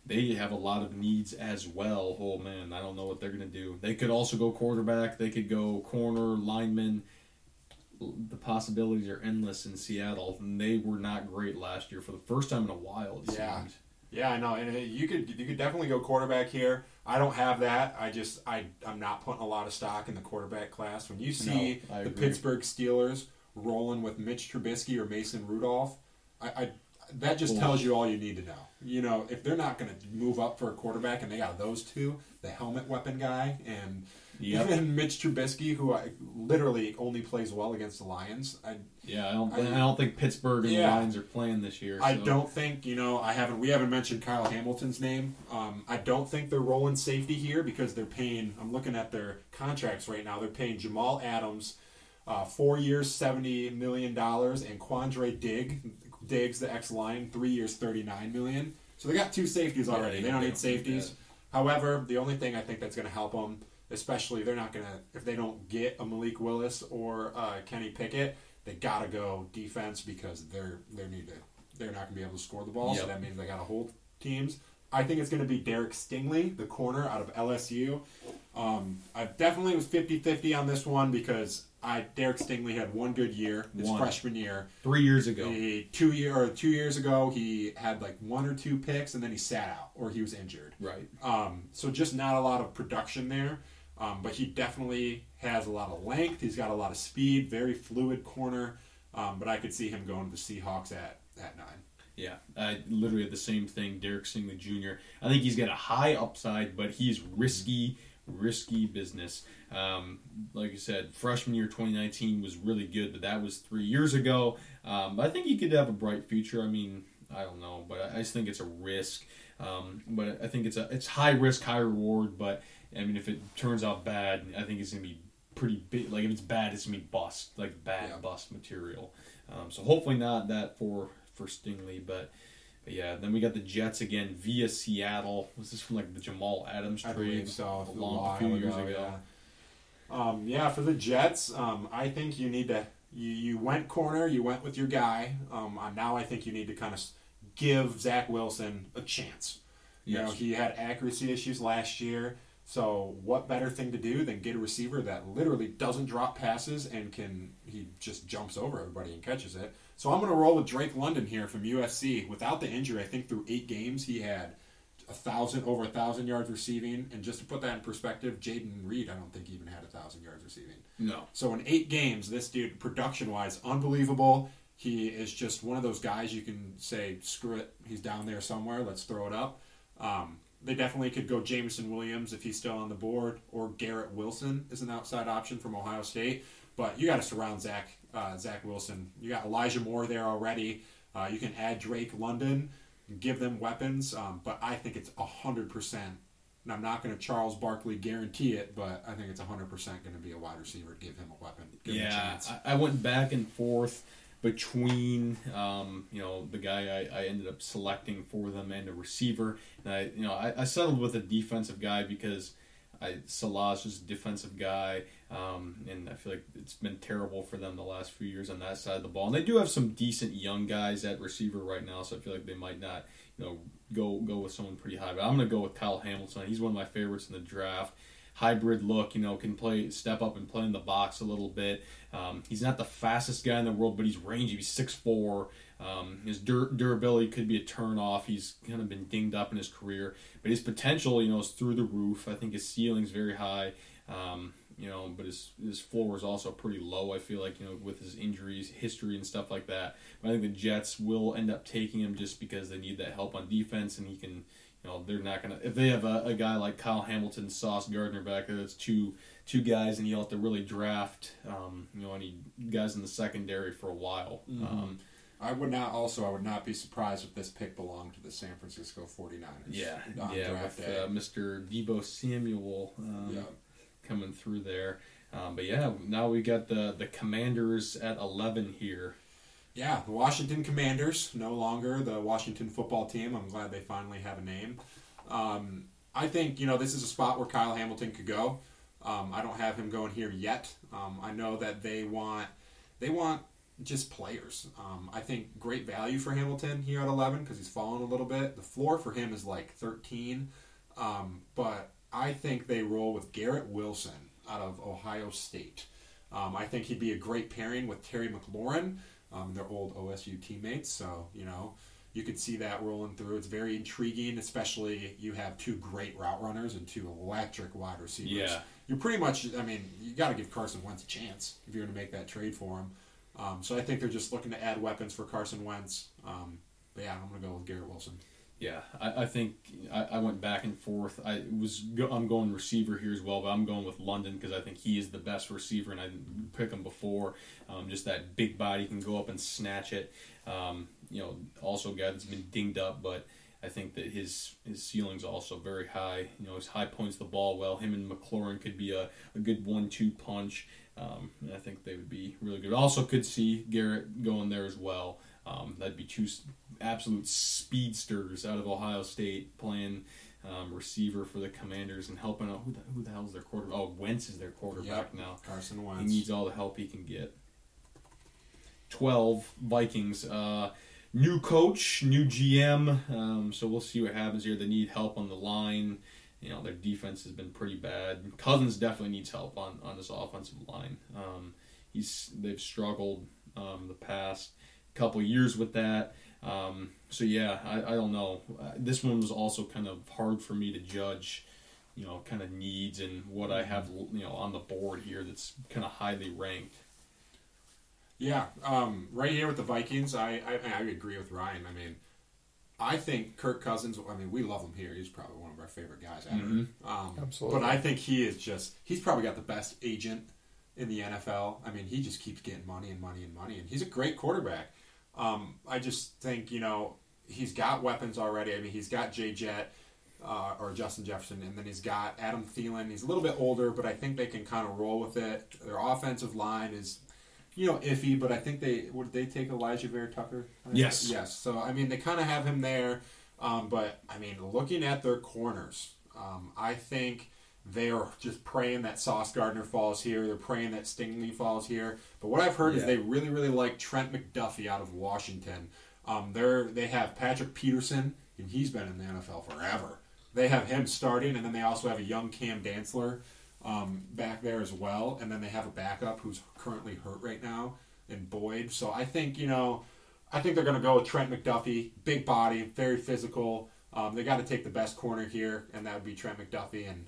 They have a lot of needs as well. Oh man, I don't know what they're gonna do. They could also go quarterback. They could go corner, lineman. The possibilities are endless in Seattle, and they were not great last year for the first time in a while. Yeah. seemed. Yeah, I know, and you could you could definitely go quarterback here. I don't have that. I just I I'm not putting a lot of stock in the quarterback class. When you see No, the. Pittsburgh Steelers rolling with Mitch Trubisky or Mason Rudolph, I, I that just tells you all you need to know. You know, if they're not going to move up for a quarterback and they got those two, the helmet weapon guy and Yep. <laughs> even Mitch Trubisky, who I, literally only plays well against the Lions. I Yeah, I don't. I- I, don't think Pittsburgh and Yeah. the Lions are playing this year. I don't think you know. I haven't. We haven't mentioned Kyle Hamilton's name. Um, I don't think they're rolling safety here because they're paying. I'm looking at their contracts right now. They're paying Jamal Adams uh, four years, seventy million dollars, and Quandre Digg, Diggs, the ex Lion, three years, thirty nine million. So they got two safeties Yeah, already. they- they don't they need don't safeties. that. However, the only thing I think that's going to help them, especially they're not going to if they don't get a Malik Willis or uh, Kenny Pickett, they got to go defense because they're they need to they're not going to be able to score the ball. So that means they got to hold teams. I think it's going to be Derek Stingley, the corner out of LSU. Um, I definitely was 50-50 on this one because I Derek Stingley had one good year his One. freshman year. Three years ago. He, two year or two years ago, he had like one or two picks, and then he sat out or he was injured. Right. Um, so just not a lot of production there. Um, but he definitely has a lot of length. He's got a lot of speed, very fluid corner. Um, but I could see him going to the Seahawks at, at nine. Yeah, I literally had the same thing. Derek Stingley Jr. I think he's got a high upside, but he's risky, risky business. Um, like I said, freshman year 2019 was really good, but that was three years ago. Um, I think he could have a bright future. I mean, I don't know, but I just think it's a risk. Um, but I think it's a it's high risk, high reward. But I mean, if it turns out bad, I think it's gonna be pretty big. Like if it's bad, it's gonna be bust, like bad Yeah. bust material. Um, so hopefully not that for for Stingley, but, but yeah. Then we got the Jets again via Seattle. Was this from like the Jamal Adams I trade? believe so. a long a few years ago, ago. Yeah. Um, yeah, for the Jets, um, I think you need to. You, you went corner. You went with your guy. Um, uh, now I think you need to kind of give Zach Wilson a chance. You know, he had accuracy issues last year. So what better thing to do than get a receiver that literally doesn't drop passes and can he just jumps over everybody and catches it. So I'm going to roll with Drake London here from USC. Without the injury, I think through eight games he had a thousand over a thousand yards receiving. And just to put that in perspective, Jayden Reed I don't think even had a thousand yards receiving. No. So in eight games, this dude, production wise, unbelievable. He is just one of those guys you can say, screw it, he's down there somewhere, let's throw it up. Um, they definitely could go Jameson Williams if he's still on the board, or Garrett Wilson is an outside option from Ohio State. But you got to surround Zach uh, Zach Wilson. You got Elijah Moore there already. Uh, you can add Drake London, give them weapons. Um, but I think it's hundred percent. And I'm not going to Charles Barkley guarantee it, but I think it's hundred percent going to be a wide receiver. Give him a weapon. Give him a Yeah, chance. I, I went back and forth. between um, you know the guy I, I ended up selecting for them and a receiver. And I you know I, I settled with a defensive guy because I Salah's just a defensive guy, um, and I feel like it's been terrible for them the last few years on that side of the ball. And they do have some decent young guys at receiver right now, so I feel like they might not you know go go with someone pretty high. But I'm going to go with Kyle Hamilton. He's one of my favorites in the draft hybrid look. You know, can play step up and play in the box a little bit. Um, he's not the fastest guy in the world, but he's rangy. He's six four. Um, his dur- durability could be a turn off. He's kind of been dinged up in his career, but his potential, you know, is through the roof. I think his ceiling's very high. Um, you know, but his his floor is also pretty low. I feel like you know with his injuries, history, and stuff like that. But I think the Jets will end up taking him just because they need that help on defense, and he can you know they're not gonna if they have a, a guy like Kyle Hamilton, Sauce Gardner back there. That's two two guys, and you'll have to really draft um, you know any guys in the secondary for a while. Mm-hmm. Um, I would not. Also, I would not be surprised if this pick belonged to the San Francisco 49ers. yeah, on yeah, draft with day. uh, Mr. Deebo Samuel um, Yeah. Coming through there. Um, but yeah, now we got the the Commanders at eleven here. Yeah, the Washington Commanders, no longer the Washington football team. I'm glad they finally have a name. Um, I think, you know, this is a spot where Kyle Hamilton could go. Um, I don't have him going here yet. Um, I know that they want they want just players. Um, I think great value for Hamilton here at 11 because he's fallen a little bit. The floor for him is like 13, um, but I think they roll with Garrett Wilson out of Ohio State. Um, I think he'd be a great pairing with Terry McLaurin. Um, they're old OSU teammates, so you know you could see that rolling through. It's very intriguing, especially you have two great route runners and two electric wide receivers. Yeah. You're pretty much. I mean, you got to give Carson Wentz a chance if you're going to make that trade for him. Um, so I think they're just looking to add weapons for Carson Wentz. Um, but yeah, I'm going to go with Garrett Wilson. Yeah, I, I think I, I went back and forth. I was go, I'm going receiver here as well, but I'm going with London because I think he is the best receiver, and I didn't pick him before. Um, just that big body can go up and snatch it. Um, you know, also a guy that's been dinged up, but I think that his his ceiling's also very high. You know, his high points the ball well. Him and McLaurin could be a, a good one-two punch. Um, and I think they would be really good. Also, could see Garrett going there as well. Um, that'd be two absolute speedsters out of Ohio State playing um, receiver for the Commanders and helping out. Who the, who the hell's their quarterback? Oh, Wentz is their quarterback Yep. now. Carson Wentz. He needs all the help he can get. 12 Vikings. Uh, new coach, new GM. Um, so we'll see what happens here. They need help on the line. You know, their defense has been pretty bad. Cousins definitely needs help on, on this offensive line. Um, he's They've struggled um, the past couple years with that. Um, so, yeah, I, I don't know. Uh, this one was also kind of hard for me to judge you know, kind of needs and what I have, you know, on the board here that's kind of highly ranked. Yeah, um, right here with the Vikings, I, I I agree with Ryan. I mean, I think Kirk Cousins. I mean, we love him here. He's probably one of our favorite guys ever. Mhm. Um, Absolutely. But I think he is just. He's probably got the best agent in the NFL. I mean, he just keeps getting money and money and money, and he's a great quarterback. Um, I just think you know he's got weapons already. I mean, he's got Jay Jet. Uh, or Justin Jefferson, and then he's got Adam Thielen. He's a little bit older, but I think they can kind of roll with it. Their offensive line is you know, iffy, but I think they would they take Alijah Vera Tucker. Yes. yes. So I mean, they kind of have him there, um, but I mean, looking at their corners, um, I think they are just praying that Sauce Gardner falls here. They're praying that Stingley falls here. But what I've heard is they really, really like Trent McDuffie out of Washington. Um, they're they have Patrick Peterson, and he's been in the NFL forever. They have him starting, and then they also have a young Cam Dantzler um, back there as well. And then they have a backup who's currently hurt right now in Boyd. So I think you know, I think they're going to go with Trent McDuffie, big body, very physical. Um, they got to take the best corner here, and that would be Trent McDuffie. And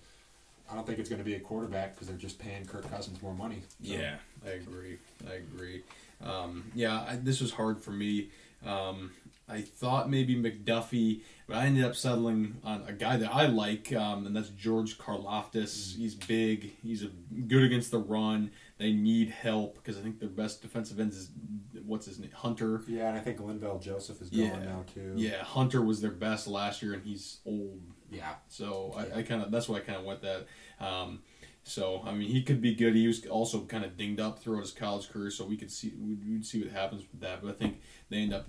I don't think it's going to be a quarterback because they're just paying Kirk Cousins more money. So- Yeah, I agree. I agree. Um, yeah, I, this was hard for me. Um, I thought maybe McDuffie, but I ended up settling on a guy that I like, um, and that's George Karlaftis. He's big. He's a, good against the run. They need help because I think their best defensive end is what's his name, Hunter. Yeah, and I think Linval Joseph is going Yeah. now too. Yeah, Hunter was their best last year, and he's old. Yeah. So I, I kind of that's why I kind of went that. Um, So I mean, he could be good. He was also kind of dinged up throughout his college career, so we could see we'd, we'd see what happens with that. But I think they end up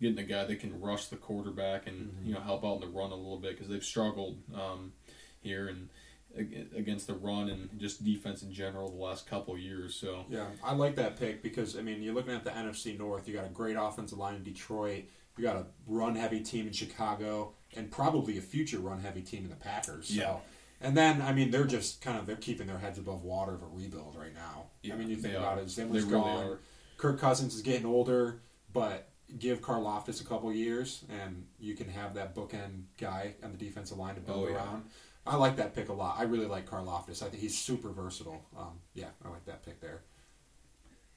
getting a guy that can rush the quarterback and Mm-hmm. you know help out in the run a little bit because they've struggled um, here and against the run and just defense in general the last couple of years. So Yeah, I like that pick because I mean you're looking at the NFC North. You got a great offensive line in Detroit. You got a run heavy team in Chicago, and probably a future run heavy team in the Packers. So. Yeah. And then I mean they're just kind of they're keeping their heads above water of a rebuild right now. Yeah, I mean you think about are. it, Zimmer's They really gone, are. Kirk Cousins is getting older, but give Karlaftis a couple years and you can have that bookend guy on the defensive line to build Oh, yeah. around. I like that pick a lot. I really like Karlaftis. I think he's super versatile. Um, yeah, I like that pick there.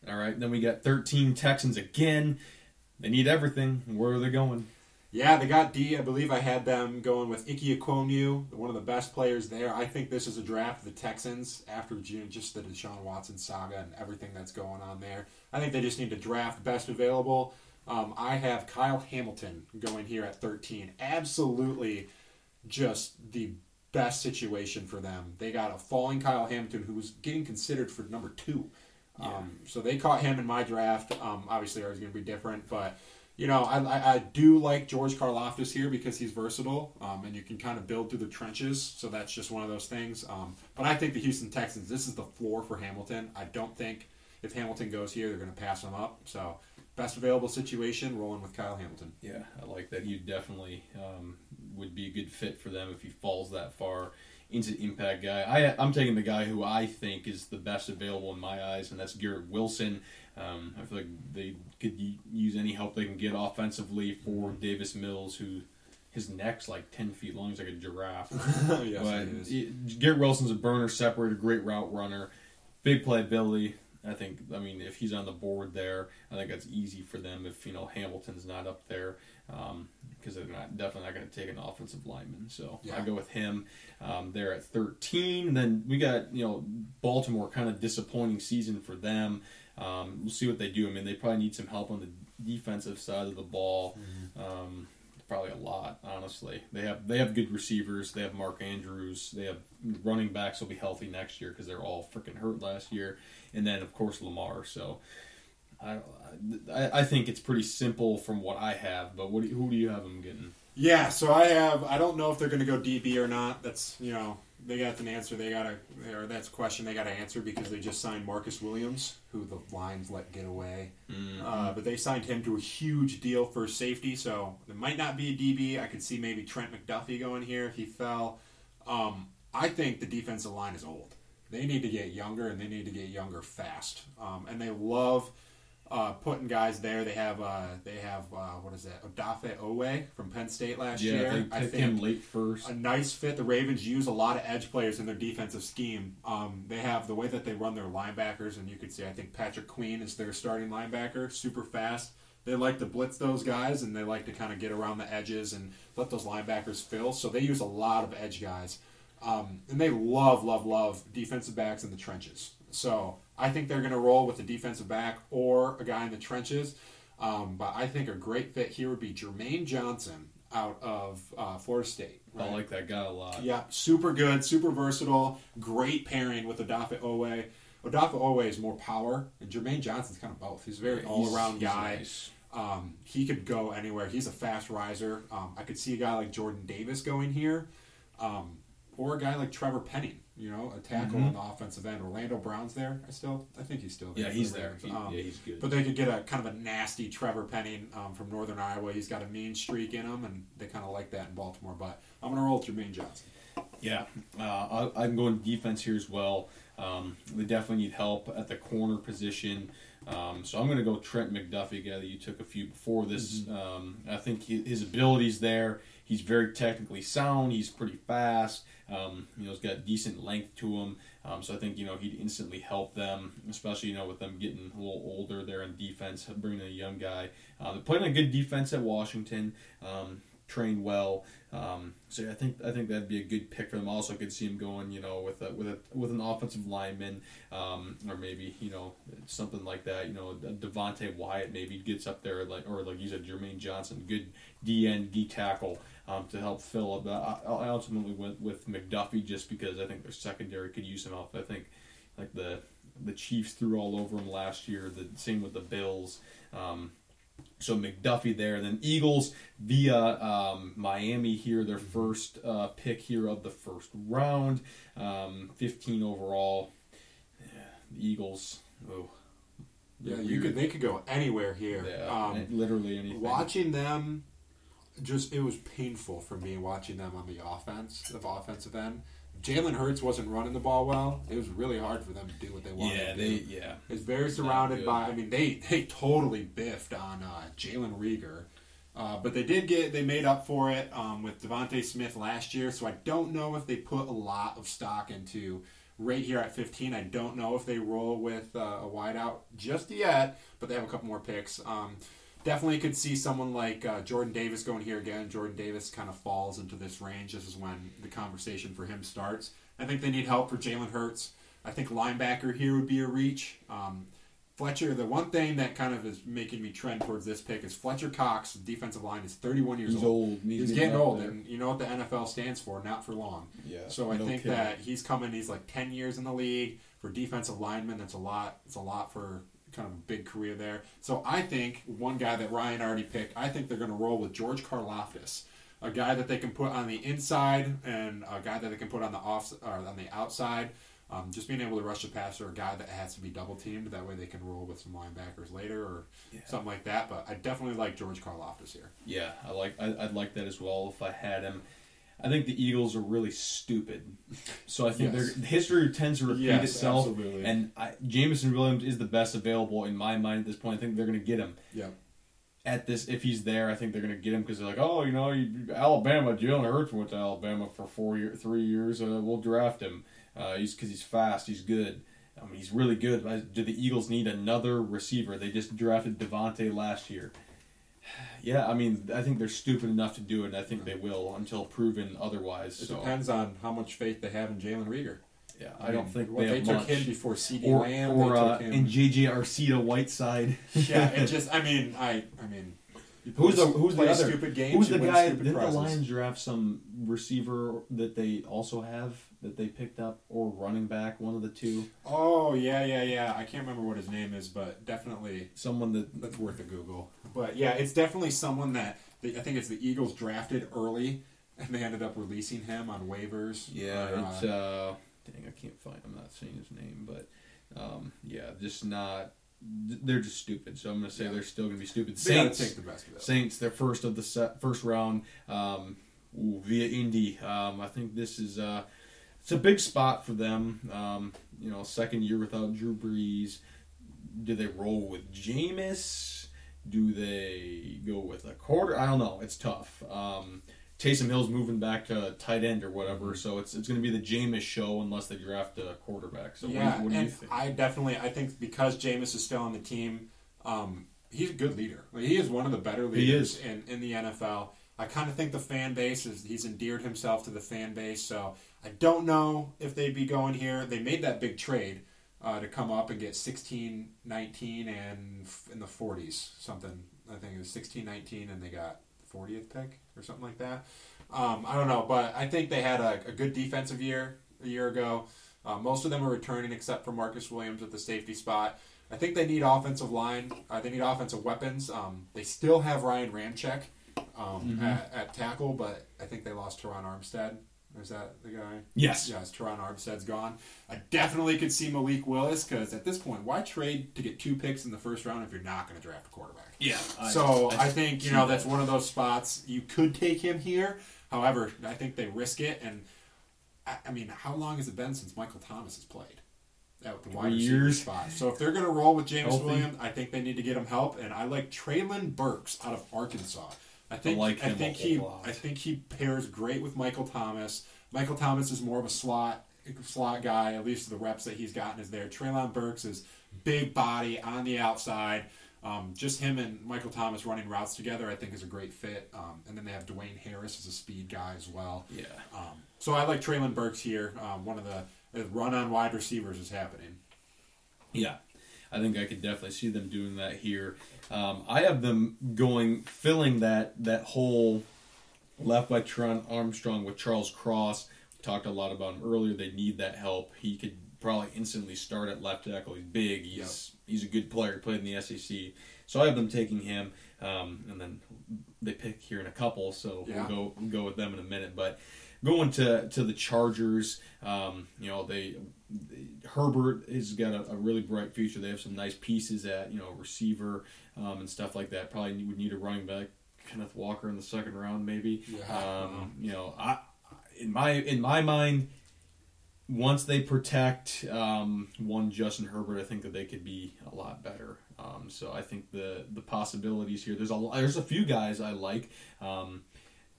all right, then we got 13 Texans again. They need everything. Where are they going? Yeah, they got D. I believe I had them going with Ike Ekwonu, one of the best players there. I think this is a draft of the Texans after June, just the Deshaun Watson saga and everything that's going on there. I think they just need to draft best available. Um, I have Kyle Hamilton going here at 13. Absolutely just the best situation for them. They got a falling Kyle Hamilton who was getting considered for number two. Um, so they caught him in my draft. Um, obviously, ours is going to be different, but you know, I, I, I do like George Karlaftis here because he's versatile, um, and you can kind of build through the trenches. So that's just one of those things. Um, but I think the Houston Texans, this is the floor for Hamilton. I don't think if Hamilton goes here, they're going to pass him up. So best available situation, rolling with Kyle Hamilton. Yeah, I like that. You definitely um, would be a good fit for them if he falls that far into the impact guy. I, I'm taking the guy who I think is the best available in my eyes, and that's Garrett Wilson. Um, I feel like they could use any help they can get offensively for Davis Mills, who his neck's like 10 feet long. He's like a giraffe. <laughs> yes, but it- Garrett Wilson's a burner, separator, great route runner, big playability. I think. I mean, if he's on the board there, I think that's easy for them. If you know Hamilton's not up there, because they're not definitely not going to take an offensive lineman. So I go with him um, there at 13. Then we got you know Baltimore, kind of disappointing season for them. Um, we'll see what they do. I mean, they probably need some help on the defensive side of the ball. Um, probably a lot, honestly. They have they have good receivers. They have Mark Andrews. They have running backs will be healthy next year because they're all freaking hurt last year. And then of course Lamar. So I, I I think it's pretty simple from what I have. But what do you, who do you have them getting? Yeah, so I have. I don't know if they're going to go DB or not. That's you know they got an answer. They got to or that's a question they got to answer because they just signed Marcus Williams, who the Lions let get away. Uh, but they signed him to a huge deal for safety, so it might not be a DB. I could see maybe Trent McDuffie going here if he fell. Um, I think the defensive line is old. They need to get younger, and they need to get younger fast. Um, and they love uh, putting guys there. They have uh, they have uh, what is that? Odafe Oweh from Penn State last Yeah, year. they I picked think him late first. a nice fit. The Ravens use a lot of edge players in their defensive scheme. Um, they have the way that they run their linebackers, and you could see I think Patrick Queen is their starting linebacker, super fast. They like to blitz those guys, and they like to kind of get around the edges and let those linebackers fill. So they use a lot of edge guys, um, and they love, love, love defensive backs in the trenches. So I think they're going to roll with a defensive back or a guy in the trenches. Um, but I think a great fit here would be Jermaine Johnson out of uh, Florida State. I like that guy a lot. Yeah, super good, super versatile, great pairing with Odafe Oweh. Odafe Oweh is more power, and Jermaine Johnson's kind of both. He's a very all around guy. nice. Um, he could go anywhere. He's a fast riser. Um, I could see a guy like Jordan Davis going here, um, or a guy like Trevor Penning. You know, a tackle on the offensive end. Orlando Brown's there. I still, I think he's still there. Yeah, he's the there. He- Um, yeah, he's good. But they could get a kind of a nasty Trevor Penning um, from Northern Iowa. He's got a mean streak in him, and they kind of like that in Baltimore. But I'm going to roll with Jermaine Johnson. Yeah, uh, I, I'm going defense here as well. Um, they definitely need help at the corner position. Um, so I'm going to go Trent McDuffie, guy that you took a few before this. Um, I think his abilities there. He's very technically sound. He's pretty fast. Um, you know, he's got decent length to him. Um, so I think you know he'd instantly help them, especially you know with them getting a little older there in defense, bringing a young guy. Uh, they're playing a good defense at Washington. Um, train well. Um, so I think I think that'd be a good pick for them. Also, I could see him going, you know, with a, with a with an offensive lineman, um, or maybe you know something like that. You know, Devonte Wyatt maybe gets up there, like or like you said, Jermaine Johnson, good D end D tackle um, to help fill up. I, I ultimately went with McDuffie just because I think their secondary could use him off. I think like the the Chiefs threw all over him last year. The same with the Bills. Um, so McDuffie there. And then Eagles via um, Miami here, their first uh, pick here of the first round, um, 15 overall. Yeah, the Eagles. Oh, Yeah, you could. They could go anywhere here. Yeah, Um, literally anything. watching them, just it was painful for me watching them on the offense, the offensive end. Jalen Hurts wasn't running the ball well. It was really hard for them to do what they wanted Yeah, to they do. yeah. It's very surrounded by. I mean, they they totally biffed on uh, Jalen Reagor, uh, but they did get they made up for it um, with DeVonta Smith last year. So I don't know if they put a lot of stock into right here at 15. I don't know if they roll with uh, a wideout just yet, but they have a couple more picks. Um, definitely could see someone like uh, Jordan Davis going here again. Jordan Davis kind of falls into this range. This is when the conversation for him starts. I think they need help for Jalen Hurts. I think linebacker here would be a reach. Um, Fletcher, the one thing that kind of is making me trend towards this pick is Fletcher Cox, defensive line, is 31 years He's old. old. He's, getting old, and you know what the NFL stands for, not for long. Yeah, So I no think kidding. that he's coming. He's like 10 years in the league for defensive lineman. That's a lot. It's a lot for kind of a big career there. So I think one guy that Ryan already picked. I think they're going to roll with George Karlaftis, a guy that they can put on the inside and a guy that they can put on the off or on the outside. Um, just being able to rush the passer, a guy that has to be double teamed. That way they can roll with some linebackers later or something like that. But I definitely like George Karlaftis here. Yeah, I like I'd like that as well if I had him. I think the Eagles are really stupid, so I think Yes. their history tends to repeat Yes, itself. absolutely. And I, Jameson Williams is the best available in my mind at this point. I think they're going to get him Yep. at this if he's there. I think they're going to get him because they're like, oh, you know, you, Alabama. Jalen Hurts went to Alabama for four year, three years. Uh, we'll draft him. Uh, he's because he's fast. He's good. I mean, he's really good. But Do the Eagles need another receiver? They just drafted DeVonta last year. Yeah, I mean, I think they're stupid enough to do it, and I think they will until proven otherwise. It so, depends on how much faith they have in Jalen Reagor. yeah, I don't think what they, took much. him before CeeDee or Lamb. or uh, and JJ Arcega Whiteside. yeah, it <laughs> just. I mean, I. I mean, Who's the who's the other? stupid games. who's the guy? Didn't the Lions draft some receiver that they also have that they picked up, or running back? One of the two. Oh yeah, yeah, yeah. I can't remember what his name is, but definitely Someone that that's worth a Google. But yeah, it's definitely someone that the, I think it's the Eagles drafted early, and they ended up releasing him on waivers. Yeah, Or, it's uh, dang, I can't find. I'm not saying his name, but um, yeah, just not. They're just stupid. So I'm gonna say Yeah. they're still gonna be stupid. Saints, take the best of it. Saints, they're first of the set, first round um, ooh, via Indy. Um, I think this is uh, it's a big spot for them. Um, you know, second year without Drew Brees. Do they roll with Jameis? Do they go with a quarter? I don't know. It's tough. Um, Taysom Hill's moving back to tight end or whatever, so it's it's going to be the Jameis show unless they draft a quarterback. So yeah, what, what do you think? I definitely I think because Jameis is still on the team, um, he's a good leader. Like, he is one of the better leaders in, in the NFL. I kind of think the fan base is he's endeared himself to the fan base. So I don't know if they'd be going here. They made that big trade uh, to come up and get 16, 19, and f- in the 40s something. I think it was 16, 19, and they got 40th pick or something like that. Um, I don't know, but I think they had a, a good defensive year a year ago. Uh, most of them are returning except for Marcus Williams at the safety spot. I think they need offensive line. Uh, they need offensive weapons. Um, they still have Ryan Ramczyk um, at, at tackle, but I think they lost Terron Armstead. Is that the guy? yes. Yes, Terron Armstead's gone. I definitely could see Malik Willis because at this point, why trade to get two picks in the first round if you're not going to draft a quarterback? Yeah. So I, think you know that. that's one of those spots you could take him here. However, I think they risk it, and I, I mean, how long has it been since Michael Thomas has played at the wide receiver years. spot? So if they're going to roll with James Williams, I think they need to get him help, and I like Treylon Burks out of Arkansas. I think like I him a think he lot. I think he pairs great with Michael Thomas. Michael Thomas is more of a slot slot guy, at least the reps that he's gotten is there. Treylon Burks is big body on the outside. Um, just him and Michael Thomas running routes together, I think, is a great fit. Um, and then they have Dwayne Harris as a speed guy as well. Yeah. Um, so I like Treylon Burks here. Um, one of the run on wide receivers is happening. Yeah, I think I could definitely see them doing that here. Um, I have them going filling that that hole left by Trent Armstrong with Charles Cross. We talked a lot about him earlier. They need that help. He could probably instantly start at left tackle. He's big. He's he's a good player. He played in the SEC. So I have them taking him, um, and then they pick here in a couple. So Yeah. we'll go we'll go with them in a minute. But going to to the Chargers, um, you know they Herbert has got a, a really bright future. They have some nice pieces at you know receiver um, and stuff like that. Probably would need a running back, Kenneth Walker in the second round, maybe. Yeah. Um, you know, I in my in my mind, once they protect um, one Justin Herbert, I think that they could be a lot better. Um, so I think the the possibilities here. There's a there's a few guys I like.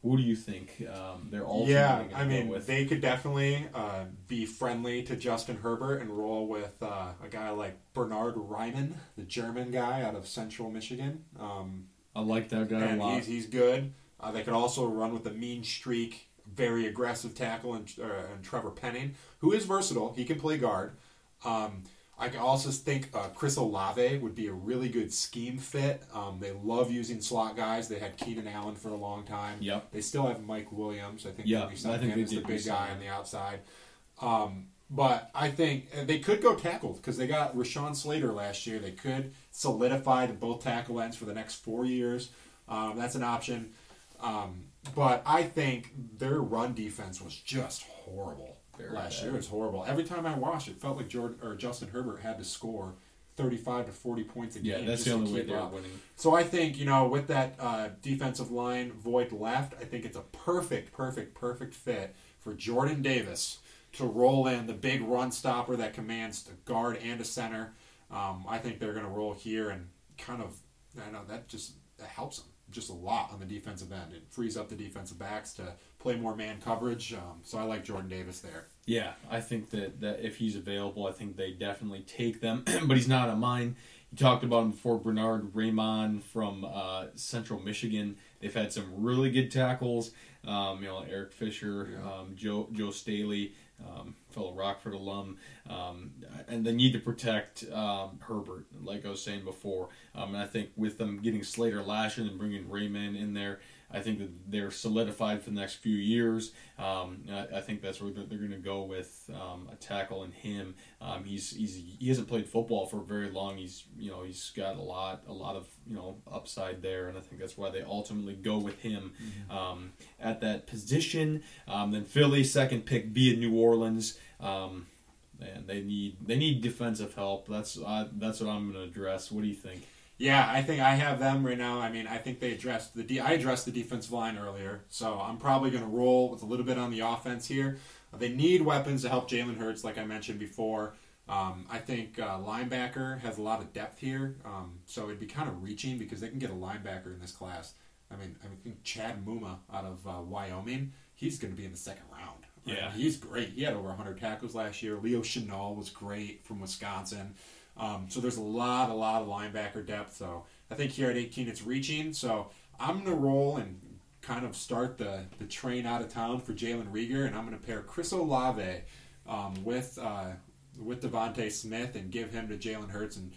Who do you think um, they're all? Yeah, I mean, they could definitely uh, be friendly to Justin Herbert and roll with uh, a guy like Bernhard Raimann, the German guy out of Central Michigan. Um, I like that guy a lot. he's, he's good. Uh, they could also run with the mean streak, very aggressive tackle, and, uh, and Trevor Penning, who is versatile. He can play guard. Um, I can also think uh, Chris Olave would be a really good scheme fit. Um, they love using slot guys. They had Keenan Allen for a long time. Yep. They still have Mike Williams. I think Yeah, they re-signed I think him as the big guy on the outside. Um, but I think they could go tackle because they got Rashawn Slater last year. They could solidify the both tackle ends for the next four years. Um, that's an option. Um, but I think their run defense was just horrible Very last bad. year. Was horrible. Every time I watched it, felt like Jordan or Justin Herbert had to score thirty-five to forty points a game. yeah, that's the only way they're up. winning. So I think you know with that uh, defensive line void left, I think it's a perfect, perfect, perfect fit for Jordan Davis to roll in the big run stopper that commands a guard and a center. Um, I think they're going to roll here and kind of, I know that just that helps them just a lot on the defensive end. It frees up the defensive backs to play more man coverage. Um, so I like Jordan Davis there. Yeah, I think that, that if he's available, I think they definitely take them. <clears throat> but he's not on mine. You talked about him before, Bernhard Raimann from uh, Central Michigan. They've had some really good tackles. Um, you know, Eric Fisher, Yeah. um, Joe Joe Staley, um, fellow Rockford alum, um, and they need to protect um, Herbert, like I was saying before. Um, and I think with them getting Slater last and bringing Raimann in there, I think that they're solidified for the next few years. Um, I, I think that's where they're, they're going to go with um, a tackle in him. Um, he's, he's he hasn't played football for very long. He's you know he's got a lot a lot of you know upside there, and I think that's why they ultimately go with him um, at that position. Um, then Philly second pick be in New Orleans. Um, and they need they need defensive help. That's uh, that's what I'm going to address. What do you think? Yeah, I think I have them right now. I mean, I think they addressed the de- I addressed the defensive line earlier, so I'm probably going to roll with a little bit on the offense here. They need weapons to help Jalen Hurts, like I mentioned before. Um, I think uh, linebacker has a lot of depth here, um, so it'd be kind of reaching because they can get a linebacker in this class. I mean, I think Chad Muma out of uh, Wyoming, he's going to be in the second round. Right? Yeah. he's great. He had over 100 tackles last year. Leo Chenal was great from Wisconsin. Um, so there's a lot, a lot of linebacker depth. So I think here at 18 it's reaching. So I'm gonna roll and kind of start the, the train out of town for Jalen Reagor, and I'm gonna pair Chris Olave um, with uh, with DeVonta Smith and give him to Jalen Hurts, and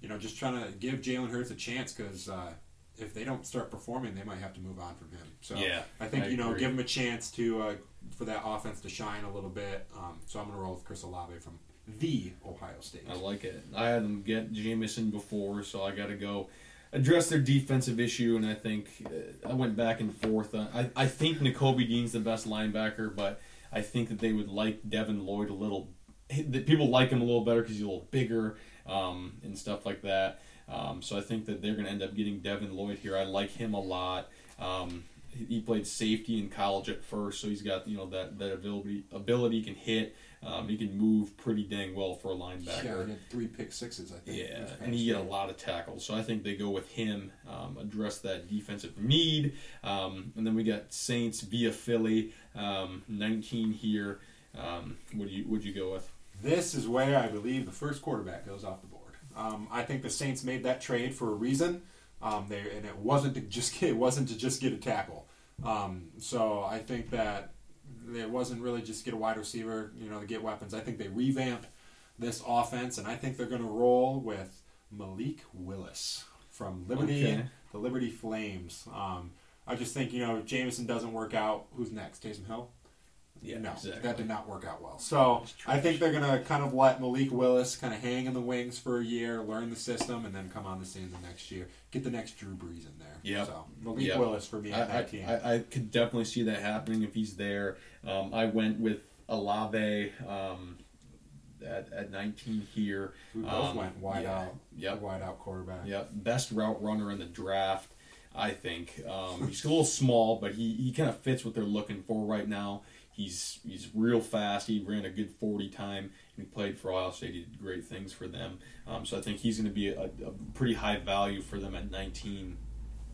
you know just trying to give Jalen Hurts a chance because. Uh, if they don't start performing, they might have to move on from him. So Yeah, I think I you know agree. give him a chance to uh, for that offense to shine a little bit. Um, so I'm going to roll with Chris Olave from the Ohio State. I like it. I had them get Jameson before, so I got to go address their defensive issue. And I think uh, I went back and forth. Uh, I I think Nakobe Dean's the best linebacker, but I think that they would like Devin Lloyd a little. That people like him a little better because he's a little bigger um, and stuff like that. Um, so I think that they're going to end up getting Devin Lloyd here. I like him a lot. Um, he- played safety in college at first, so he's got you know that that ability ability can hit. Um, he can move pretty dang well for a linebacker. Yeah, he had three pick sixes, I think. Yeah, and he past had a lot of tackles, so I think they go with him, um, address that defensive need, um, and then we got Saints via Philly, um, 19 here. Um, would you would you go with? This is where I believe the first quarterback goes off the board. Um, I think the Saints made that trade for a reason. Um, they and it wasn't to just <laughs> get, it wasn't to just get a tackle. Um, so I think that it wasn't really just get a wide receiver, you know, to get weapons. I think they revamp this offense, and I think they're going to roll with Malik Willis from Liberty, Okay. the Liberty Flames. Um, I just think you know, if Jameson doesn't work out. Who's next? Taysom Hill. Yeah, no, exactly. that did not work out well. So I think they're gonna kind of let Malik Willis kind of hang in the wings for a year, learn the system, and then come on the scene the next year. Get the next Drew Brees in there. Yeah. So Malik Yep. Willis for me I, on that I, team. I, I could definitely see that happening if he's there. Um, I went with Olave um, at, at 19 here. we both Um, went wide yeah, out. Yep. Wide out quarterback. Yep. Best route runner in the draft, I think. Um, he's a little small, but he, he kind of fits what they're looking for right now. He's he's real fast. He ran a good 40 time. And he played for Ohio State. He did great things for them. Um, so I think he's going to be a, a pretty high value for them at 19.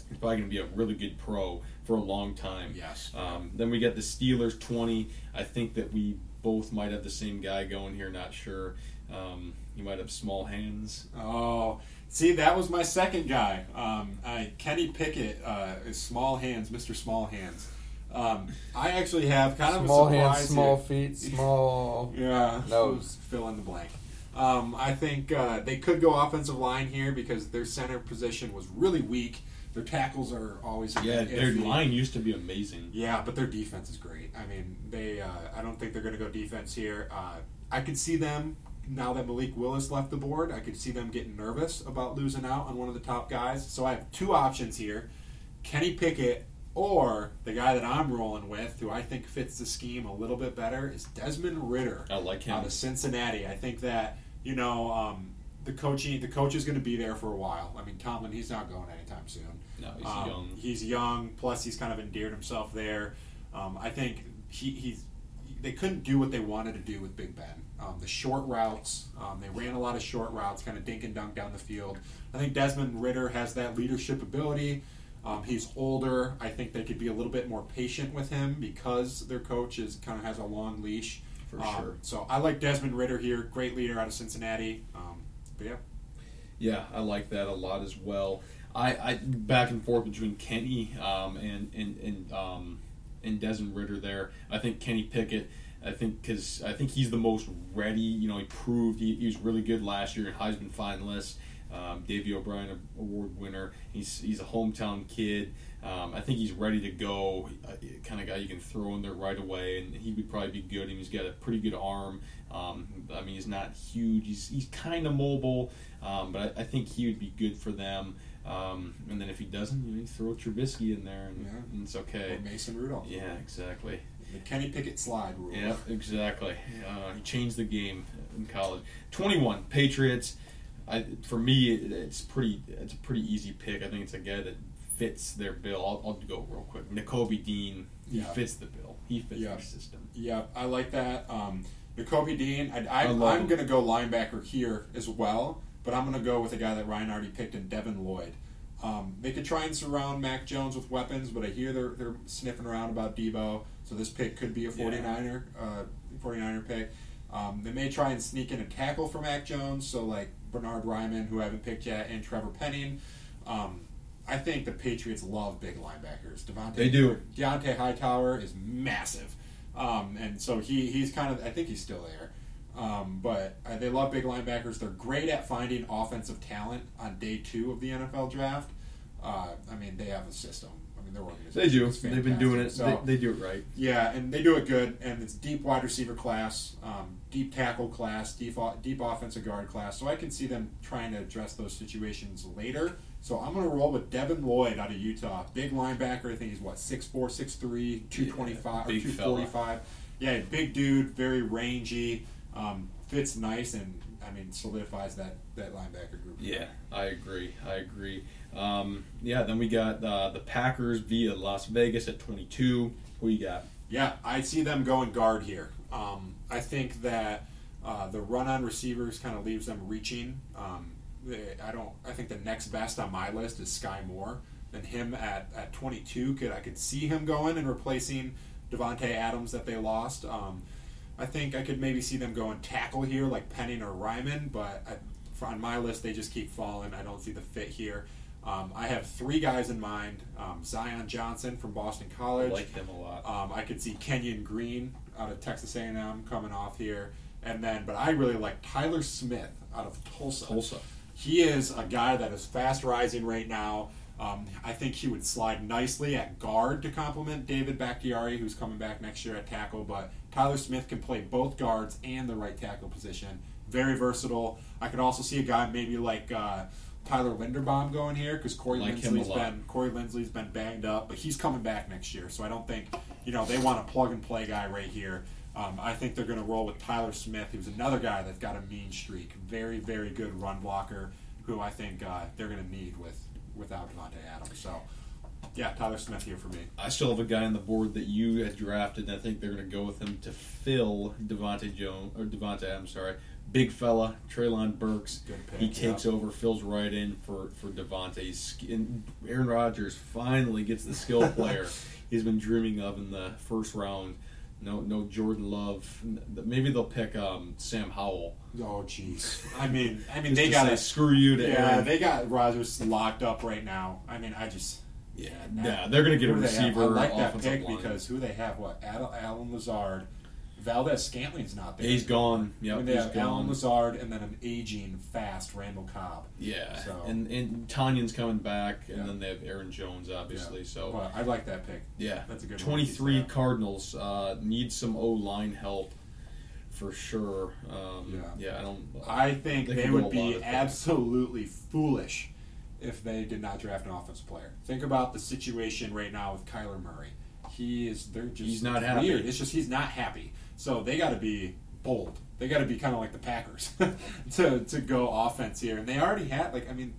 He's probably going to be a really good pro for a long time. Yes. Um, then we get the Steelers 20. I think that we both might have the same guy going here. Not sure. Um, he might have small hands. Oh, see, that was my second guy. Um, I, Kenny Pickett uh, is small hands, Mr. Small Hands. Um, I actually have kind of Small a surprise hands, small here. feet, <laughs> small. Yeah, Nose. Fill in the blank. Um, I think uh, they could go offensive line here because their center position was really weak. Their tackles are always Yeah, bit their iffy. line used to be amazing. Yeah, but their defense is great. I mean, they. Uh, I don't think they're going to go defense here. Uh, I could see them now that Malik Willis left the board. I could see them getting nervous about losing out on one of the top guys. So I have two options here: Kenny Pickett or the guy that I'm rolling with, who I think fits the scheme a little bit better, is Desmond Ridder I like him. out of Cincinnati. I think that you know um, the coaching, the coach is going to be there for a while. I mean, Tomlin, he's not going anytime soon. No, he's Um, young. He's young. Plus, he's kind of endeared himself there. Um, I think he, he's. They couldn't do what they wanted to do with Big Ben. Um, the short routes. Um, they ran a lot of short routes, kind of dink and dunk down the field. I think Desmond Ridder has that leadership ability. Um, he's older. I think they could be a little bit more patient with him because their coach is kind of has a long leash. For Um, sure. So I like Desmond Ridder here. Great leader out of Cincinnati. Um, but yeah, Yeah, I like that a lot as well. I, I back and forth between Kenny um, and and and um, and Desmond Ridder there. I think Kenny Pickett. I think because I think he's the most ready. You know, he proved he, he was really good last year, in Heisman finalist, um, Davey O'Brien Award winner. He's he's a hometown kid. Um, I think he's ready to go. Uh, kind of guy you can throw in there right away, and he would probably be good. And he's got a pretty good arm. Um, I mean, he's not huge. He's he's kind of mobile, um, but I, I think he would be good for them. Um, and then if he doesn't, you, know, you throw Trubisky in there, and, Yeah. and it's okay. or Mason Rudolph. Yeah, exactly. The Kenny Pickett slide rule. Yep, exactly. Uh, he changed the game in college. Twenty-one Patriots. I, for me, it, it's pretty. It's a pretty easy pick. I think it's a guy that fits their bill. I'll, I'll go real quick. Nakobe Dean. He Yeah. fits the bill. He fits Yeah. their system. Yeah, I like that. Um, Nakobe Dean, I, I, I I'm going to go linebacker here as well, but I'm going to go with a guy that Ryan already picked in Devin Lloyd. Um, they could try and surround Mac Jones with weapons, but I hear they're, they're sniffing around about Deebo, so this pick could be a 49er, uh, 49er pick. Um, they may try and sneak in a tackle for Mac Jones, so like Bernhard Raimann, who I haven't picked yet, and Trevor Penning. Um, I think the Patriots love big linebackers. Devontae, They do. Dont'a Hightower is massive, um, and so he he's kind of I think he's still there. Um, but uh, they love big linebackers. They're great at finding offensive talent on day two of the NFL draft. Uh, I mean, they have a system. I mean, their organization. They do. They've been doing it. So, they, they do it right. yeah, and they do it good, and it's deep wide receiver class, um, deep tackle class, deep deep offensive guard class. So I can see them trying to address those situations later. So I'm going to roll with Devin Lloyd out of Utah, big linebacker. I think he's what 6'4", 6'3", 225 big or two forty five. Yeah, big dude, very rangy, um, fits nice, and mean solidifies that that linebacker group. Yeah, I agree. I agree. Um, yeah, then we got uh, the Packers via Las Vegas at 22. Who you got? Yeah, I see them going guard here. Um, I think that uh, the run on receivers kind of leaves them reaching. Um, I don't. I think the next best on my list is Sky Moore. And him at, at 22, could I could see him going and replacing Davante Adams that they lost. Um, I think I could maybe see them going tackle here, like Penning or Raimann. But I, on my list, they just keep falling. I don't see the fit here. Um, I have three guys in mind: um, Zion Johnson from Boston I College. like him a lot. Um, I could see Kenyon Green out of Texas A&M coming off here, and then, but I really like Tyler Smith out of Tulsa. Tulsa. He is a guy that is fast rising right now. Um, I think he would slide nicely at guard to complement David Bakhtiari, who's coming back next year at tackle. But Tyler Smith can play both guards and the right tackle position. Very versatile. I could also see a guy maybe like uh, Tyler Linderbaum going here because Corey Like Lindsley's been Corey Linsley's been banged up, but he's coming back next year. So I don't think you know they want a plug and play guy right here. Um, I think they're going to roll with Tyler Smith, who's another guy that's got a mean streak. Very, very good run blocker, who I think uh, they're going to need with without Davante Adams. So, yeah, Tyler Smith here for me. I still have a guy on the board that you had drafted, and I think they're going to go with him to fill Devontae Jones or Davante. I'm sorry, big fella Treylon Burks. Pick, he takes yeah. over, fills right in for for Davante. And Aaron Rodgers finally gets the skill <laughs> player he's been dreaming of in the first round. No, no Jordan Love. Maybe they'll pick um, Sam Howell. Oh, jeez. I mean, I mean, they got to screw you to Yeah, Aaron. they got Rodgers locked up right now. I mean, I just. yeah, yeah, they're going to get a do they receiver. I like that pick line. because who they have? What? Ad- Allen Lazard. Valdes-Scantling's not there. he's gone. Yeah, I mean, they he's have gone. Allen Lazard and then an aging, fast Randall Cobb. Yeah, So- and and Tonyan's coming back, and Yeah. then they have Aaron Jones, obviously. Yeah. So But I like that pick. yeah, That's a good one. Twenty-three Cardinals uh, need some O line help for sure. Um, Yeah. yeah, I don't. I think They they, could go a would be absolutely foolish if they did not draft an offensive player. Think about the situation right now with Kyler Murray. He is they're just He's not it's happy. It's just he's not happy. So they got to be bold. They got to be kind of like the Packers <laughs> to to go offense here. And they already had like I mean,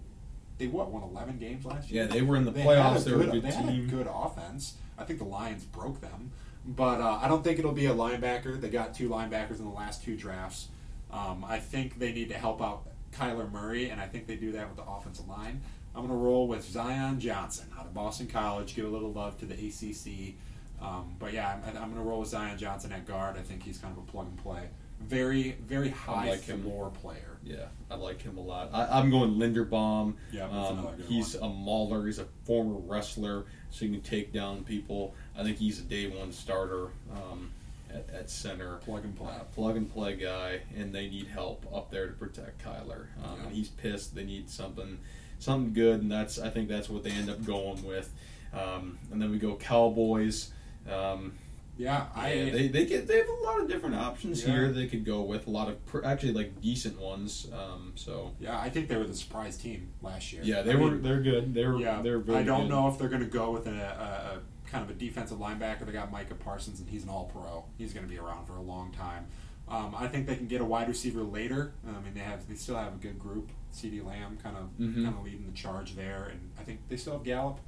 they what won eleven games last year. yeah, they were in the They playoffs. They were a good, good they had a team. good offense. I think the Lions broke them, but uh, I don't think it'll be a linebacker. They got two linebackers in the last two drafts. Um, I think they need to help out Kyler Murray, and I think they do that with the offensive line. I'm going to roll with Zion Johnson out of Boston College. Give a little love to the ACC. Um, but yeah, I'm, I'm going to roll with Zion Johnson at guard. I think he's kind of a plug and play. Very, very high like him. floor player. Yeah, I like him a lot. I, I'm going Linderbaum. Yeah, um, he's a mauler. He's a former wrestler, so he can take down people. I think he's a day one starter um, at, at center. Plug and play. Uh, plug and play guy, and they need help up there to protect Kyler. Um, Yeah. and He's pissed. They need something, something good, and that's I think that's what they end up going with. Um, and then we go Cowboys. Um, Yeah, I yeah, they, they get they have a lot of different options Yeah. here they could go with a lot of pr- actually like decent ones. Um, so yeah, I think they were the surprise team last year. yeah, they I were mean, they're good. They're Yeah, they're very. I don't good. know if they're going to go with a, a, a kind of a defensive linebacker. They got Micah Parsons, and he's an All Pro. He's going to be around for a long time. Um, I think they can get a wide receiver later. I mean, they have they still have a good group. CeeDee Lamb kind of Mhm. kind of leading the charge there, and I think they still have Gallup.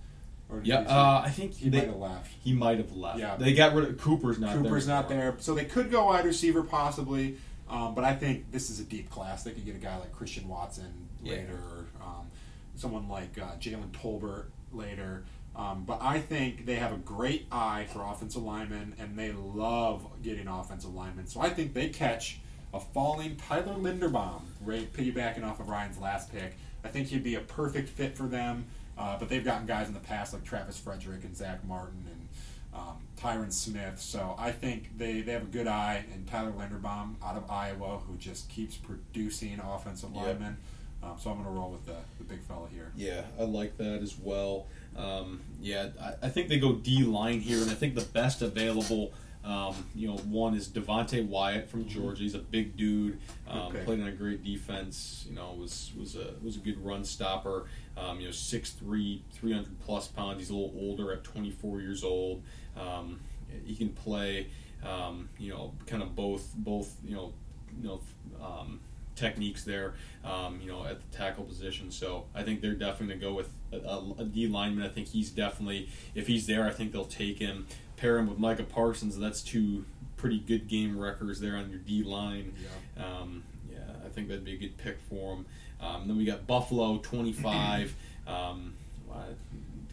Or Yeah, they- uh, I think he they, might have left. he might have left. Yeah. they got rid of Cooper's not there. Cooper's not there, so they could go wide receiver possibly. Um, but I think this is a deep class. They could get a guy like Christian Watson later, or um, someone like uh, Jalen Tolbert later. Um, but I think they have a great eye for offensive linemen, and they love getting offensive linemen. So I think they catch a falling Tyler Linderbaum, right, piggybacking off of Ryan's last pick. I think he'd be a perfect fit for them. Uh, but they've gotten guys in the past like Travis Frederick and Zack Martin and um, Tyron Smith. So I think they, they have a good eye. And Tyler Linderbaum out of Iowa, who just keeps producing offensive Yep. linemen. Um, so I'm going to roll with the, the big fella here. Yeah, I like that as well. Um, yeah, I, I think they go D line here, and I think the best available. Um, you know, one is Devonte Wyatt from Georgia. He's a big dude. Um, Okay. Played on a great defense. You know, was was a was a good run stopper. Um, you know, 6'3", 300 plus pounds. He's a little older at twenty four years old. Um, he can play. Um, you know, kind of both both. You know, you know. Um, techniques there, um, you know, at the tackle position. So I think they're definitely going to go with a, a, a D lineman. I think he's definitely, if he's there, I think they'll take him, pair him with Micah Parsons. That's two pretty good game records there on your D line. Um, yeah, I think that'd be a good pick for him. Um, then we got Buffalo, 25. <clears throat> um,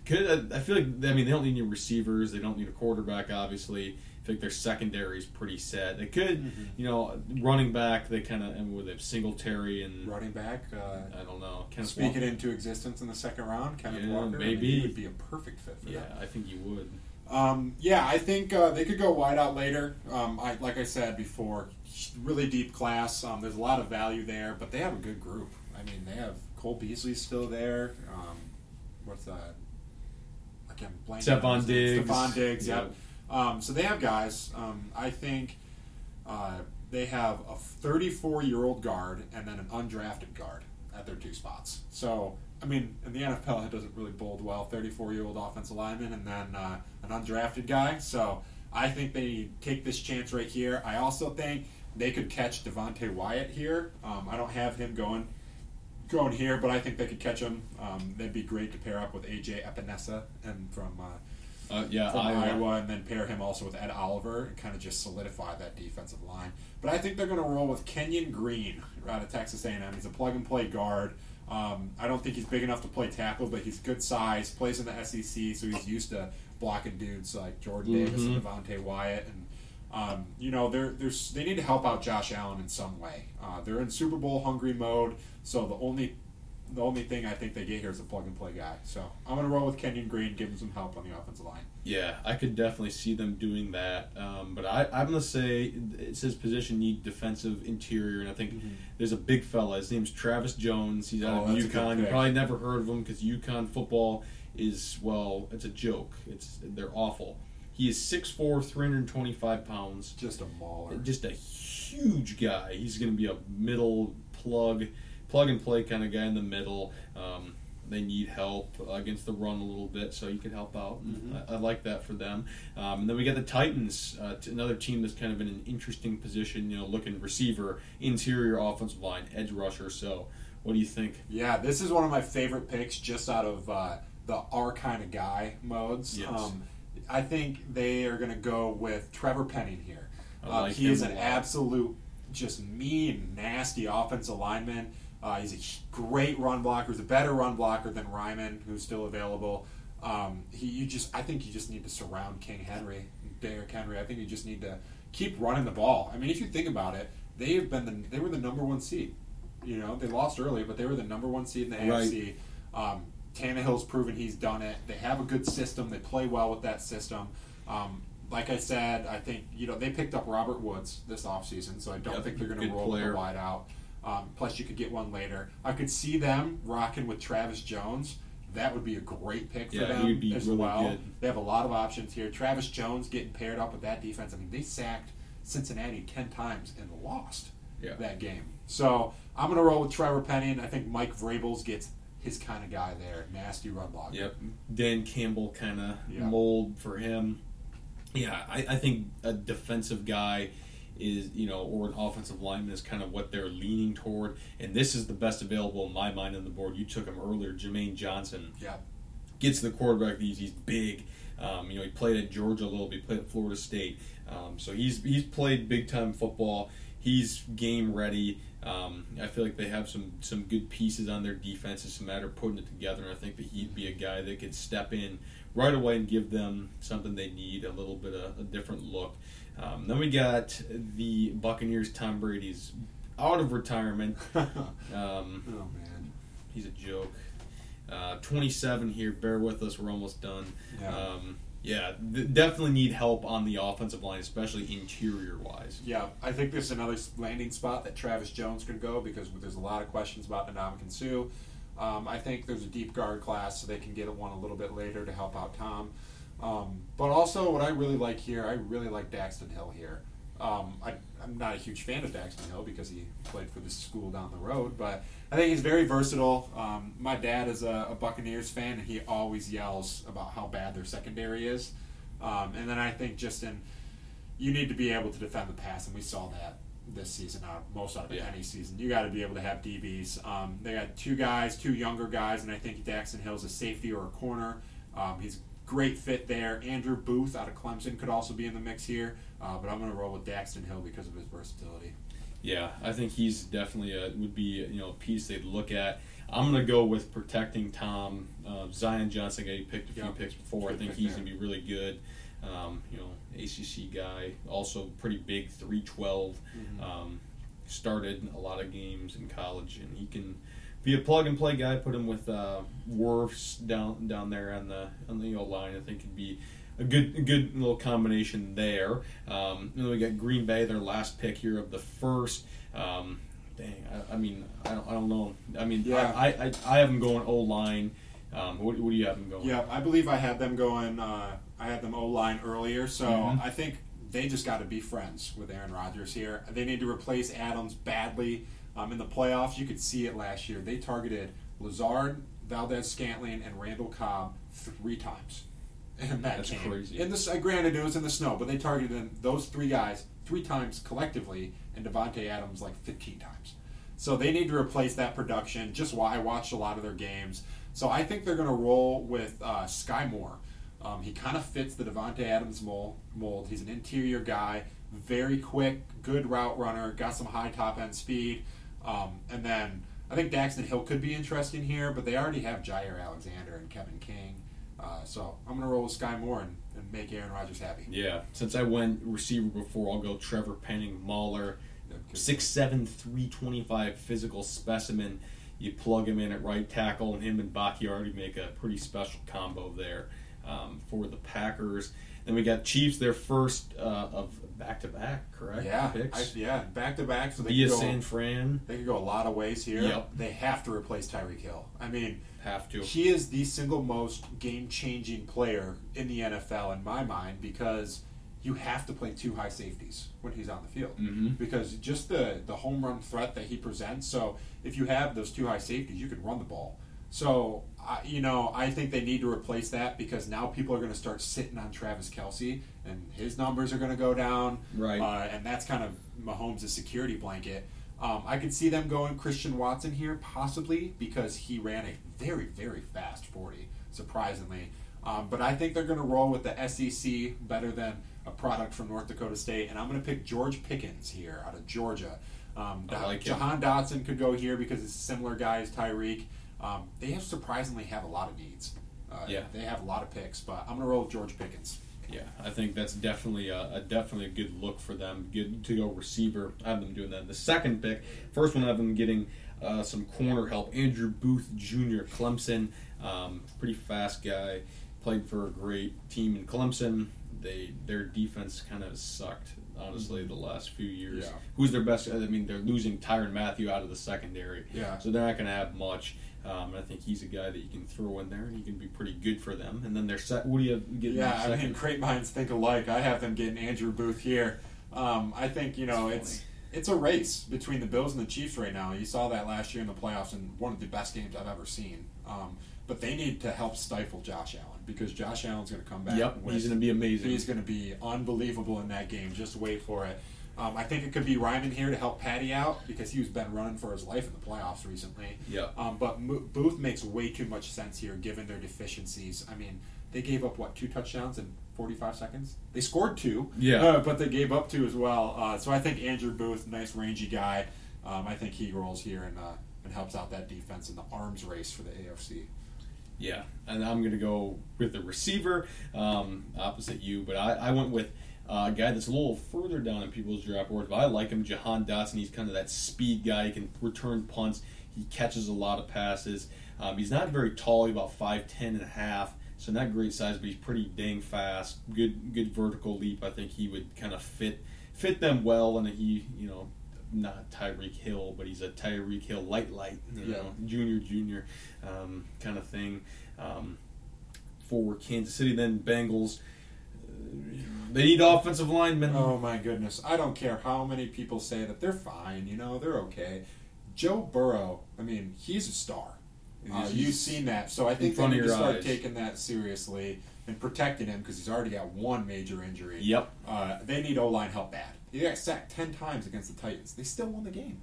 Could, I feel like I mean they don't need any receivers. They don't need a quarterback. Obviously, I think their secondary is pretty set. They could, Mm-hmm. you know, running back. They kind of and with they have Singletary and Running back. Uh, I don't know. Kenneth speak it into existence in the second round. Kenneth Yeah, Walker. I mean, maybe. he would be a perfect fit for Yeah, them. I think you would. Um, yeah, I think uh, they could go wide out later. Um, I, like I said before, really deep class. Um, there's a lot of value there, but they have a good group. I mean, they have Cole Beasley still there. Um, what's that? I can't blank. Stefon on his name. Diggs. Stefon Diggs. Yeah. Yep. Um, so they have guys. Um, I think uh, they have a 34 year old guard and then an undrafted guard at their two spots. So, I mean, in the NFL, it doesn't really bode well 34 year old offensive lineman and then uh, an undrafted guy. So, I think they take this chance right here. I also think they could catch Devonte Wyatt here. Um, I don't have him going going here, but I think they could catch him. Um, they'd be great to pair up with AJ Epenesa and from uh, Uh, yeah, from Iowa. Iowa, and then pair him also with Ed Oliver and kind of just solidify that defensive line. But I think they're going to roll with Kenyon Green out of Texas A&M. He's a plug and play guard. Um, I don't think he's big enough to play tackle, but he's good size. Plays in the SEC, so he's used to blocking dudes like Jordan Davis Mhm. and Devonte Wyatt, and um, you know they're, they're they need to help out Josh Allen in some way. Uh, they're in Super Bowl hungry mode, so the only the only thing I think they get here is a plug and play guy. So I'm going to roll with Kenyon Green, give him some help on the offensive line. Yeah, I could definitely see them doing that. Um, but I, I'm going to say it says position need defensive interior, and I think there's a big fella. His name's Travis Jones. He's out Oh, of UConn. You probably never heard of him because UConn football is well, it's a joke. It's they're awful. He is 6'4", 325 pounds. Just a mauler. Just a huge guy. He's going to be a middle plug, plug and play kind of guy in the middle. Um, they need help against the run a little bit, so you can help out. And I, I like that for them. Um, and then we got the Titans, uh, t- another team that's kind of in an interesting position. You know, looking receiver, interior offensive line, edge rusher. So, what do you think? Yeah, this is one of my favorite picks just out of uh, the our kind of guy modes. Yes. Um, I think they are going to go with Trevor Penning here. Uh, like he is an absolute, just mean, nasty offensive lineman. Uh, he's a great run blocker. He's a better run blocker than Raimann, who's still available. Um, he, you just, I think you just need to surround King Henry, Derrick Henry. I think you just need to keep running the ball. I mean, if you think about it, they have been the, they were the number one seed. You know, they lost early, but they were the number one seed in the Right. AFC. Um, Tannehill's proven he's done it. They have a good system. They play well with that system. Um, like I said, I think you know they picked up Robert Woods this offseason, so I don't Yep, think they're going to roll player. with a wide out. Um, plus, you could get one later. I could see them rocking with Travis Jones. That would be a great pick for Yeah, them as really well. good. They have a lot of options here. Travis Jones getting paired up with that defense. I mean, they sacked Cincinnati ten times and lost Yeah. that game. So I'm going to roll with Trevor Penny, and I think Mike Vrabels gets his kind of guy there. Nasty run blocker. Yep, Dan Campbell kind of Yeah. mold for him. Yeah, I, I think a defensive guy is you know, or an offensive lineman is kind of what they're leaning toward, and this is the best available in my mind on the board. You took him earlier, Jermaine Johnson Yeah. gets the quarterback. He's, he's big. Um, you know, he played at Georgia a little bit. He played at Florida State. Um, so he's he's played big time football. He's game ready. Um, I feel like they have some some good pieces on their defense. It's a matter of putting it together. And I think that he'd be a guy that could step in right away and give them something they need, a little bit of a different look. Um, then we got the Buccaneers. Tom Brady's out of retirement. <laughs> Um, Oh man. He's a joke. Uh, 27 here. Bear with us. We're almost done. Yeah. Um, yeah, th- definitely need help on the offensive line, especially interior wise. Yeah, I think this is another landing spot that Travis Jones could go because there's a lot of questions about Ndamukong Suh. Um, I think there's a deep guard class, so they can get one a little bit later to help out Tom. Um, but also, what I really like here, I really like Daxton Hill here. Um, I, I'm not a huge fan of Daxton Hill because he played for this school down the road, but I think he's very versatile. Um, my dad is a, a Buccaneers fan, and he always yells about how bad their secondary is. Um, and then I think just in you need to be able to defend the pass, and we saw that this season, out most out of Yeah. any season. You got to be able to have DBs. Um, they got two guys, two younger guys, and I think Daxton Hill's a safety or a corner. Um, he's a great fit there. Andrew Booth out of Clemson could also be in the mix here, uh, but I'm going to roll with Daxton Hill because of his versatility. Yeah, I think he's definitely a would be you know a piece they'd look at. I'm gonna go with protecting Tom uh, Zion Johnson. He picked a few Yep. picks before. I think he's gonna be really good. Um, you know, ACC guy, also pretty big, 312. Mm-hmm. Um, started a lot of games in college, and he can be a plug and play guy. Put him with uh, Wirfs down down there on the on the O line. I think he'd be a good a good little combination there. Um, and then we got Green Bay, their last pick here of the first. Um, dang, I, I mean, I don't, I don't know. I mean, Yeah. I, I, I have them going O line. Um, what, what do you have them going? Yeah, I believe I had them going. Uh, I had them O line earlier, so Mhm. I think they just got to be friends with Aaron Rodgers here. They need to replace Adams badly. Um, in the playoffs, you could see it last year. They targeted Lazard, Valdes-Scantling, and Randall Cobb three times <laughs> in that That's game. crazy. In the s- uh, granted, it was in the snow, but they targeted them, those three guys three times collectively, and Davante Adams like 15 times. So they need to replace that production. Just why I watched a lot of their games. So I think they're going to roll with uh, Sky Moore. Um, he kind of fits the Davante Adams mold, mold. He's an interior guy, very quick, good route runner, got some high top end speed. Um, and then I think Daxton Hill could be interesting here, but they already have Jaire Alexander and Kevin King. Uh, so I'm going to roll with Sky Moore and, and make Aaron Rodgers happy. Yeah, since I went receiver before, I'll go Trevor Penning, Mahler, six seven, three twenty five physical specimen. You plug him in at right tackle, and him and Bakhtiari make a pretty special combo there um, for the Packers. Then we got Chiefs, their first uh, of back to back, correct? Yeah, picks. I, yeah, back to back. So they Via could, go, San Fran, they could go a lot of ways here. Yep. They have to replace Tyreek Hill. I mean, have to. He is the single most game changing player in the NFL in my mind because you have to play two high safeties when he's on the field. Mhm. Because just the, the home run threat that he presents. So if you have those two high safeties, you can run the ball. So, I you know, I think they need to replace that because now people are going to start sitting on Travis Kelce and his numbers are going to go down. Right. Uh, and that's kind of Mahomes' security blanket. Um, I could see them going Christian Watson here, possibly because he ran a very, very fast 40, surprisingly. Um, but I think they're going to roll with the SEC better than a product from North Dakota State. And I'm going to pick George Pickens here out of Georgia. Um, I like him. Jahan Dotson could go here because it's a similar guy as Tyreek. Um, they have surprisingly have a lot of needs. Uh, Yeah. They have a lot of picks, but I'm going to roll with George Pickens. Yeah, I think that's definitely a, a definitely a good look for them. Good to go receiver. I have them doing that. The second pick, first one I have them getting uh, some corner help. Andrew Booth Jr. Clemson, um, pretty fast guy, played for a great team in Clemson. They their defense kind of sucked honestly the last few years. Yeah. Who's their best? I mean, they're losing Tyrann Mathieu out of the secondary. Yeah. So they're not going to have much. Um, I think he's a guy that you can throw in there, and he can be pretty good for them. And then they're set. What do you have getting Yeah, I mean, great minds think alike. I have them getting Andrew Booth here. Um, I think you know That's it's it's a race between the Bills and the Chiefs right now. You saw that last year in the playoffs, and one of the best games I've ever seen. Um, but they need to help stifle Josh Allen because Josh Allen's going to come back. Yep, with- he's going to be amazing. He's going to be unbelievable in that game. Just wait for it. Um, I think it could be Raimann here to help Patty out because he's been running for his life in the playoffs recently. Yep. Um, but Mo- Booth makes way too much sense here given their deficiencies. I mean, they gave up what two touchdowns in 45 seconds? They scored two. Yeah. uh, but they gave up two as well. Uh, so I think Andrew Booth, nice rangy guy. Um, I think he rolls here and uh, and helps out that defense in the arms race for the AFC. Yeah, and I'm going to go with the receiver, um, opposite you, but I, I went with uh, a guy that's a little further down in people's draft boards, but I like him, Jahan Dotson. He's kind of that speed guy. He can return punts. He catches a lot of passes. Um, he's not very tall. He's about 5'10 and a half, so not great size, but he's pretty dang fast. Good good vertical leap. I think he would kind of fit fit them well, and he, you know, not Tyreek Hill, but he's a Tyreek Hill light light, you Yeah. know, junior junior um, kind of thing. Um, for Kansas City, then Bengals. They need offensive linemen. Oh my goodness! I don't care how many people say that they're fine. You know, they're okay. Joe Burrow. I mean, he's a star. Uh, you've seen that, so I think they need to start eyes. taking that seriously and protecting him because he's already got one major injury. Yep. Uh, they need O line help bad. He got sacked ten times against the Titans. They still won the game.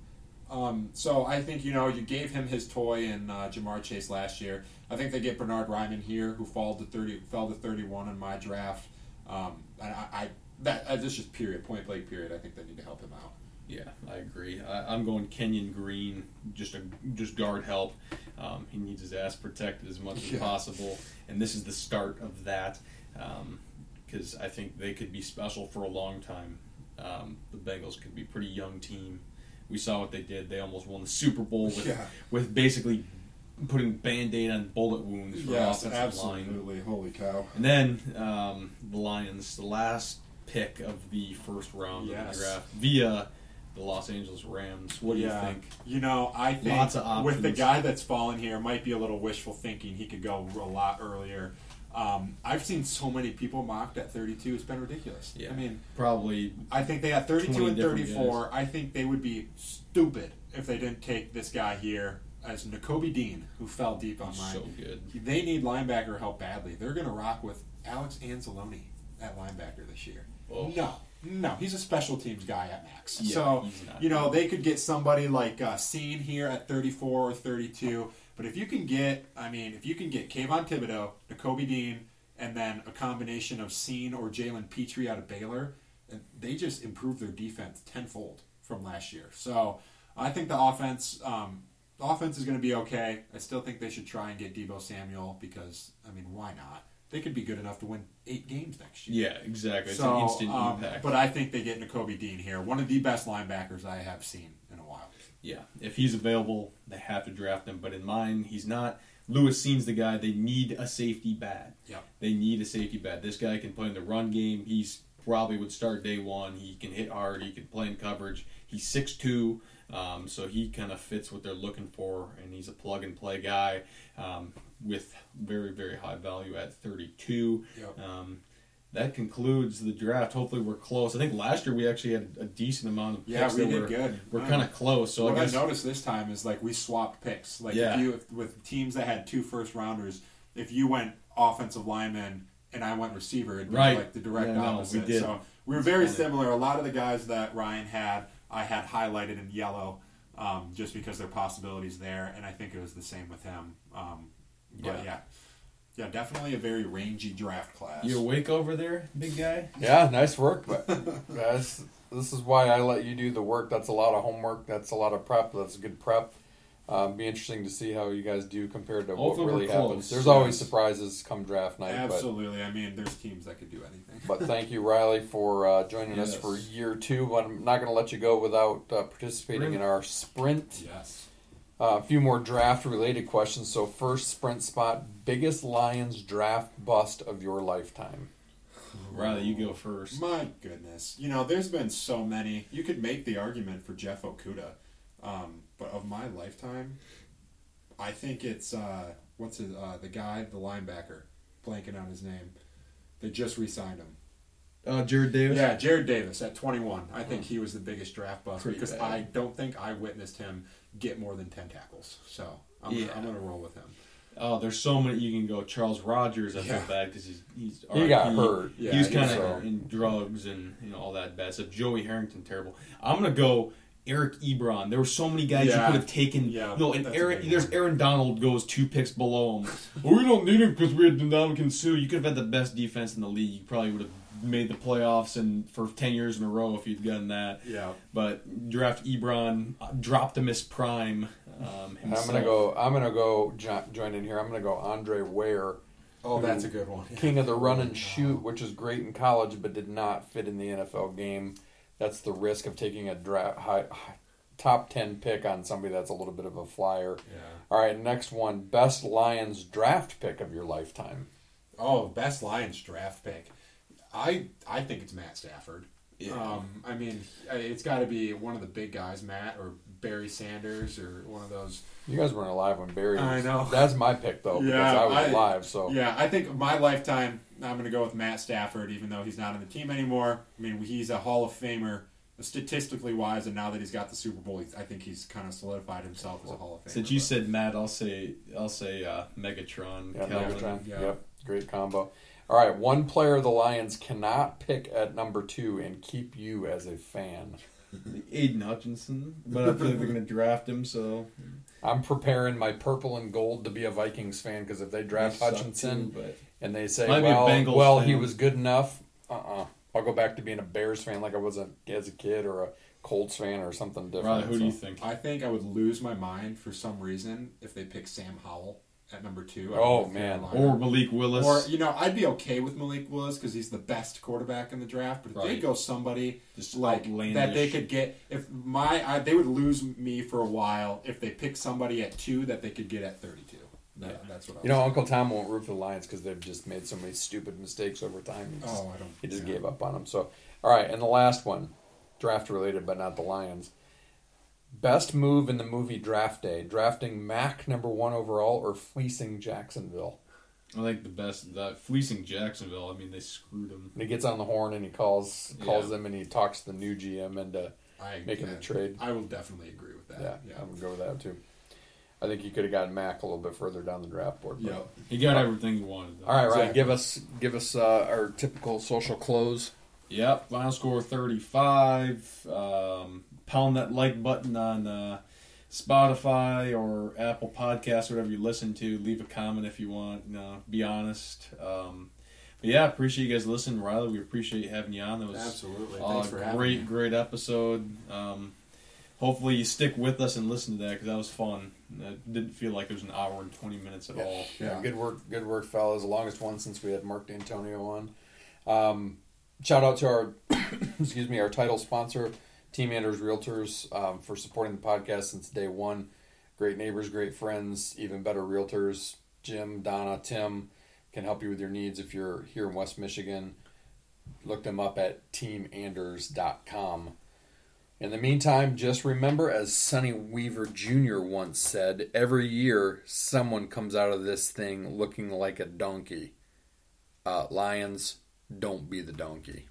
Um, so I think you know you gave him his toy in uh, Ja'Marr Chase last year. I think they get Bernhard Raimann here, who fell to thirty, fell to thirty-one in my draft. Um, and I, I that uh, this is just period, point blank period. I think they need to help him out. Yeah, I agree. I, I'm going Kenyon Green, just a just guard help. Um, he needs his ass protected as much as <laughs> Yeah. possible, and this is the start of that because I think they could be special for a long time. Um, the Bengals could be a pretty young team. We saw what they did; they almost won the Super Bowl with <laughs> Yeah. with basically putting band-aid on bullet wounds for Yes, offensive line. absolutely. Holy cow. And then um, the Lions, the last pick of the first round of the draft, via the Los Angeles Rams. What do yeah. you think? You know, I think with the guy that's fallen here, it might be a little wishful thinking. He could go a lot earlier. Um, I've seen so many people mocked at 32. It's been ridiculous. Yeah. I mean, Probably I think they had 32 and different 34. I think they would be stupid if they didn't take this guy here as Nakobe Dean, who fell deep on mine. so good. They need linebacker help badly. They're going to rock with Alex Anzalone at linebacker this year. Oh. No, no, he's a special teams guy at max. Yeah, so you know they could get somebody like uh, Cine here at 34 or 32. But if you can get, I mean, if you can get Kayvon Thibodeaux, Nakobe Dean, and then a combination of Cine or Jalen Pitre out of Baylor, they just improved their defense tenfold from last year. So I think the offense, um, the offense is going to be okay. I still think they should try and get Deebo Samuel because I mean, why not? They could be good enough to win eight games next year. Yeah, exactly. It's So, an instant um, impact. But I think they get Nakobe Dean here, one of the best linebackers I have seen in a while. yeah, if he's available, they have to draft him. But in mine, he's not. Lewis Cine's the guy. They need a safety bad. Yeah. They need a safety bad. This guy can play in the run game. He's probably would start day one. He can hit hard. He can play in coverage. He's 6'2", um, so he kind of fits what they're looking for, and he's a plug and play guy um, with very very high value at 32. Yep. Um, that concludes the draft. Hopefully, we're close. I think last year we actually had a decent amount of picks Yeah, we that did were, good. We're kind of close. So what I I, noticed this time is like we swapped picks. Like Yeah. if you if, with teams that had two first rounders, if you went offensive lineman and I went receiver, it'd be Right. like the direct Yeah, no, we opposite. did. So we were very similar. A lot of the guys that Ryan had, I had highlighted in yellow, um, just because there are possibilities there, and I think it was the same with him. Um, but Yeah. yeah. yeah, definitely a very rangy draft class. you awake over there, big guy. Yeah, nice work, but <laughs> guys, this is why I let you do the work. That's a lot of homework. That's a lot of prep. That's good prep. Um, be interesting to see how you guys do compared to Hopefully what really close, happens. There's always surprises come draft night, Absolutely. I mean, there's teams that could do anything. but but thank you, Riley, for uh, joining us for year two. But I'm not going to let you go without uh, participating Sprint. in our sprint. yes. Uh, a few more draft related questions. So first sprint spot: biggest Lions draft bust of your lifetime. Riley, you go first. My goodness. You know, there's been so many. You could make the argument for Jeff Okudah. Um, but of my lifetime, I think it's, uh, what's his, uh, the guy, the linebacker, blanking on his name. They just re signed him. Uh, Jarrad Davis. Yeah, Jarrad Davis at 21. I think he was the biggest draft bust Pretty because bad. I don't think I witnessed him get more than 10 tackles. So I'm, Yeah. gonna, I'm going to roll with him. Oh, there's so many you can go. Charles Rogers, I feel Yeah. bad because he's he's He got RIP. hurt. Yeah, he's kind of in drugs and you know all that bad stuff. Joey Harrington, terrible. I'm gonna go Eric Ebron. There were so many guys Yeah. you could have taken. Yeah, no, and Aaron, big there's. Aaron Donald goes two picks below him. well, <laughs> we don't need him because we had Ndamukong Suh. You could have had the best defense in the league. You probably would have made the playoffs and for ten years in a row if you'd gotten that. Yeah. But draft Ebron, Droptimus Prime. Um, I'm gonna go. I'm gonna go jo- join in here. I'm gonna go Andre Ware. Oh, that's a good one. king of the run and shoot, which is great in college, but did not fit in the NFL game. That's the risk of taking a draft high, high, top ten pick on somebody that's a little bit of a flyer. Yeah. All right, next one: best Lions draft pick of your lifetime. Oh, best Lions draft pick. I I think it's Matt Stafford. Yeah. Um, I mean, it's got to be one of the big guys, Matt or Barry Sanders or one of those. You guys weren't alive when Barry. Was, I know. That's my pick though because I was I- alive. So Yeah, I think my lifetime. I'm going to go with Matt Stafford, even though he's not on the team anymore. I mean, he's a Hall of Famer statistically wise, and now that he's got the Super Bowl, I think he's kind of solidified himself as a Hall of Famer. Since you but- said Matt, I'll say I'll say uh, Megatron. yeah, Calvin. Megatron. yeah. Yep, great combo. All right, one player the Lions cannot pick at number two and keep you as a fan. <laughs> Aidan Hutchinson, but I feel like they're going to draft him, so I'm preparing my purple and gold to be a Vikings fan because if they draft They Hutchinson too, but and they say, Might be a well, Bengals well, he was good enough, uh-uh. I'll go back to being a Bears fan like I was a, as a kid, or a Colts fan, or something different. Riley, who do you think? I think I would lose my mind for some reason if they pick Sam Howell at number two. Oh, man. Carolina. Or Malik Willis? Or you know, I'd be okay with Malik Willis because he's the best quarterback in the draft. But if they go somebody Just like that, they could get. If my, I, they would lose me for a while if they pick somebody at two that they could get at thirty-two. That, Yeah. That's what I You know, was Uncle Tom won't root for the Lions because they've just made so many stupid mistakes over time. He just, Oh, I don't. he just yeah. gave up on them. So, all right, and the last one, draft related, but not the Lions. Best move in the movie Draft Day: drafting Mac number one overall or fleecing Jacksonville. I think the best that fleecing Jacksonville. I mean, they screwed him. And he gets on the horn and he calls calls Yeah. them and he talks to the new GM into I, making yeah, the trade. I will definitely agree with that. Yeah, Yeah. I would go with that too. I think you could have gotten Mac a little bit further down the draft board. but- Yeah. He got everything he wanted. Though. All right, Ryan, Exactly. give us give us uh, our typical social close. Yep. Final score thirty-five. Um, pound that like button on uh, Spotify or Apple Podcasts, whatever you listen to. Leave a comment if you want. You know, be honest. Um, but yeah, appreciate you guys listening, Riley. We appreciate having you on. That was Absolutely. Uh, for great, great episode. Um, hopefully you stick with us and listen to that because that was fun. It didn't feel like it was an hour and twenty minutes at all. Yeah, Yeah. good work, good work, fellas. The longest one since we had Mark Dantonio on. Um, shout out to our, <coughs> excuse me, our title sponsor, Team Anders Realtors, um, for supporting the podcast since day one. Great neighbors, great friends, even better realtors. Jim, Donna, Tim can help you with your needs if you're here in West Michigan. Look them up at teamanders.com. In the meantime, just remember, as Sonny Weaver Jr. once said, every year someone comes out of this thing looking like a donkey. Uh, Lions, don't be the donkey.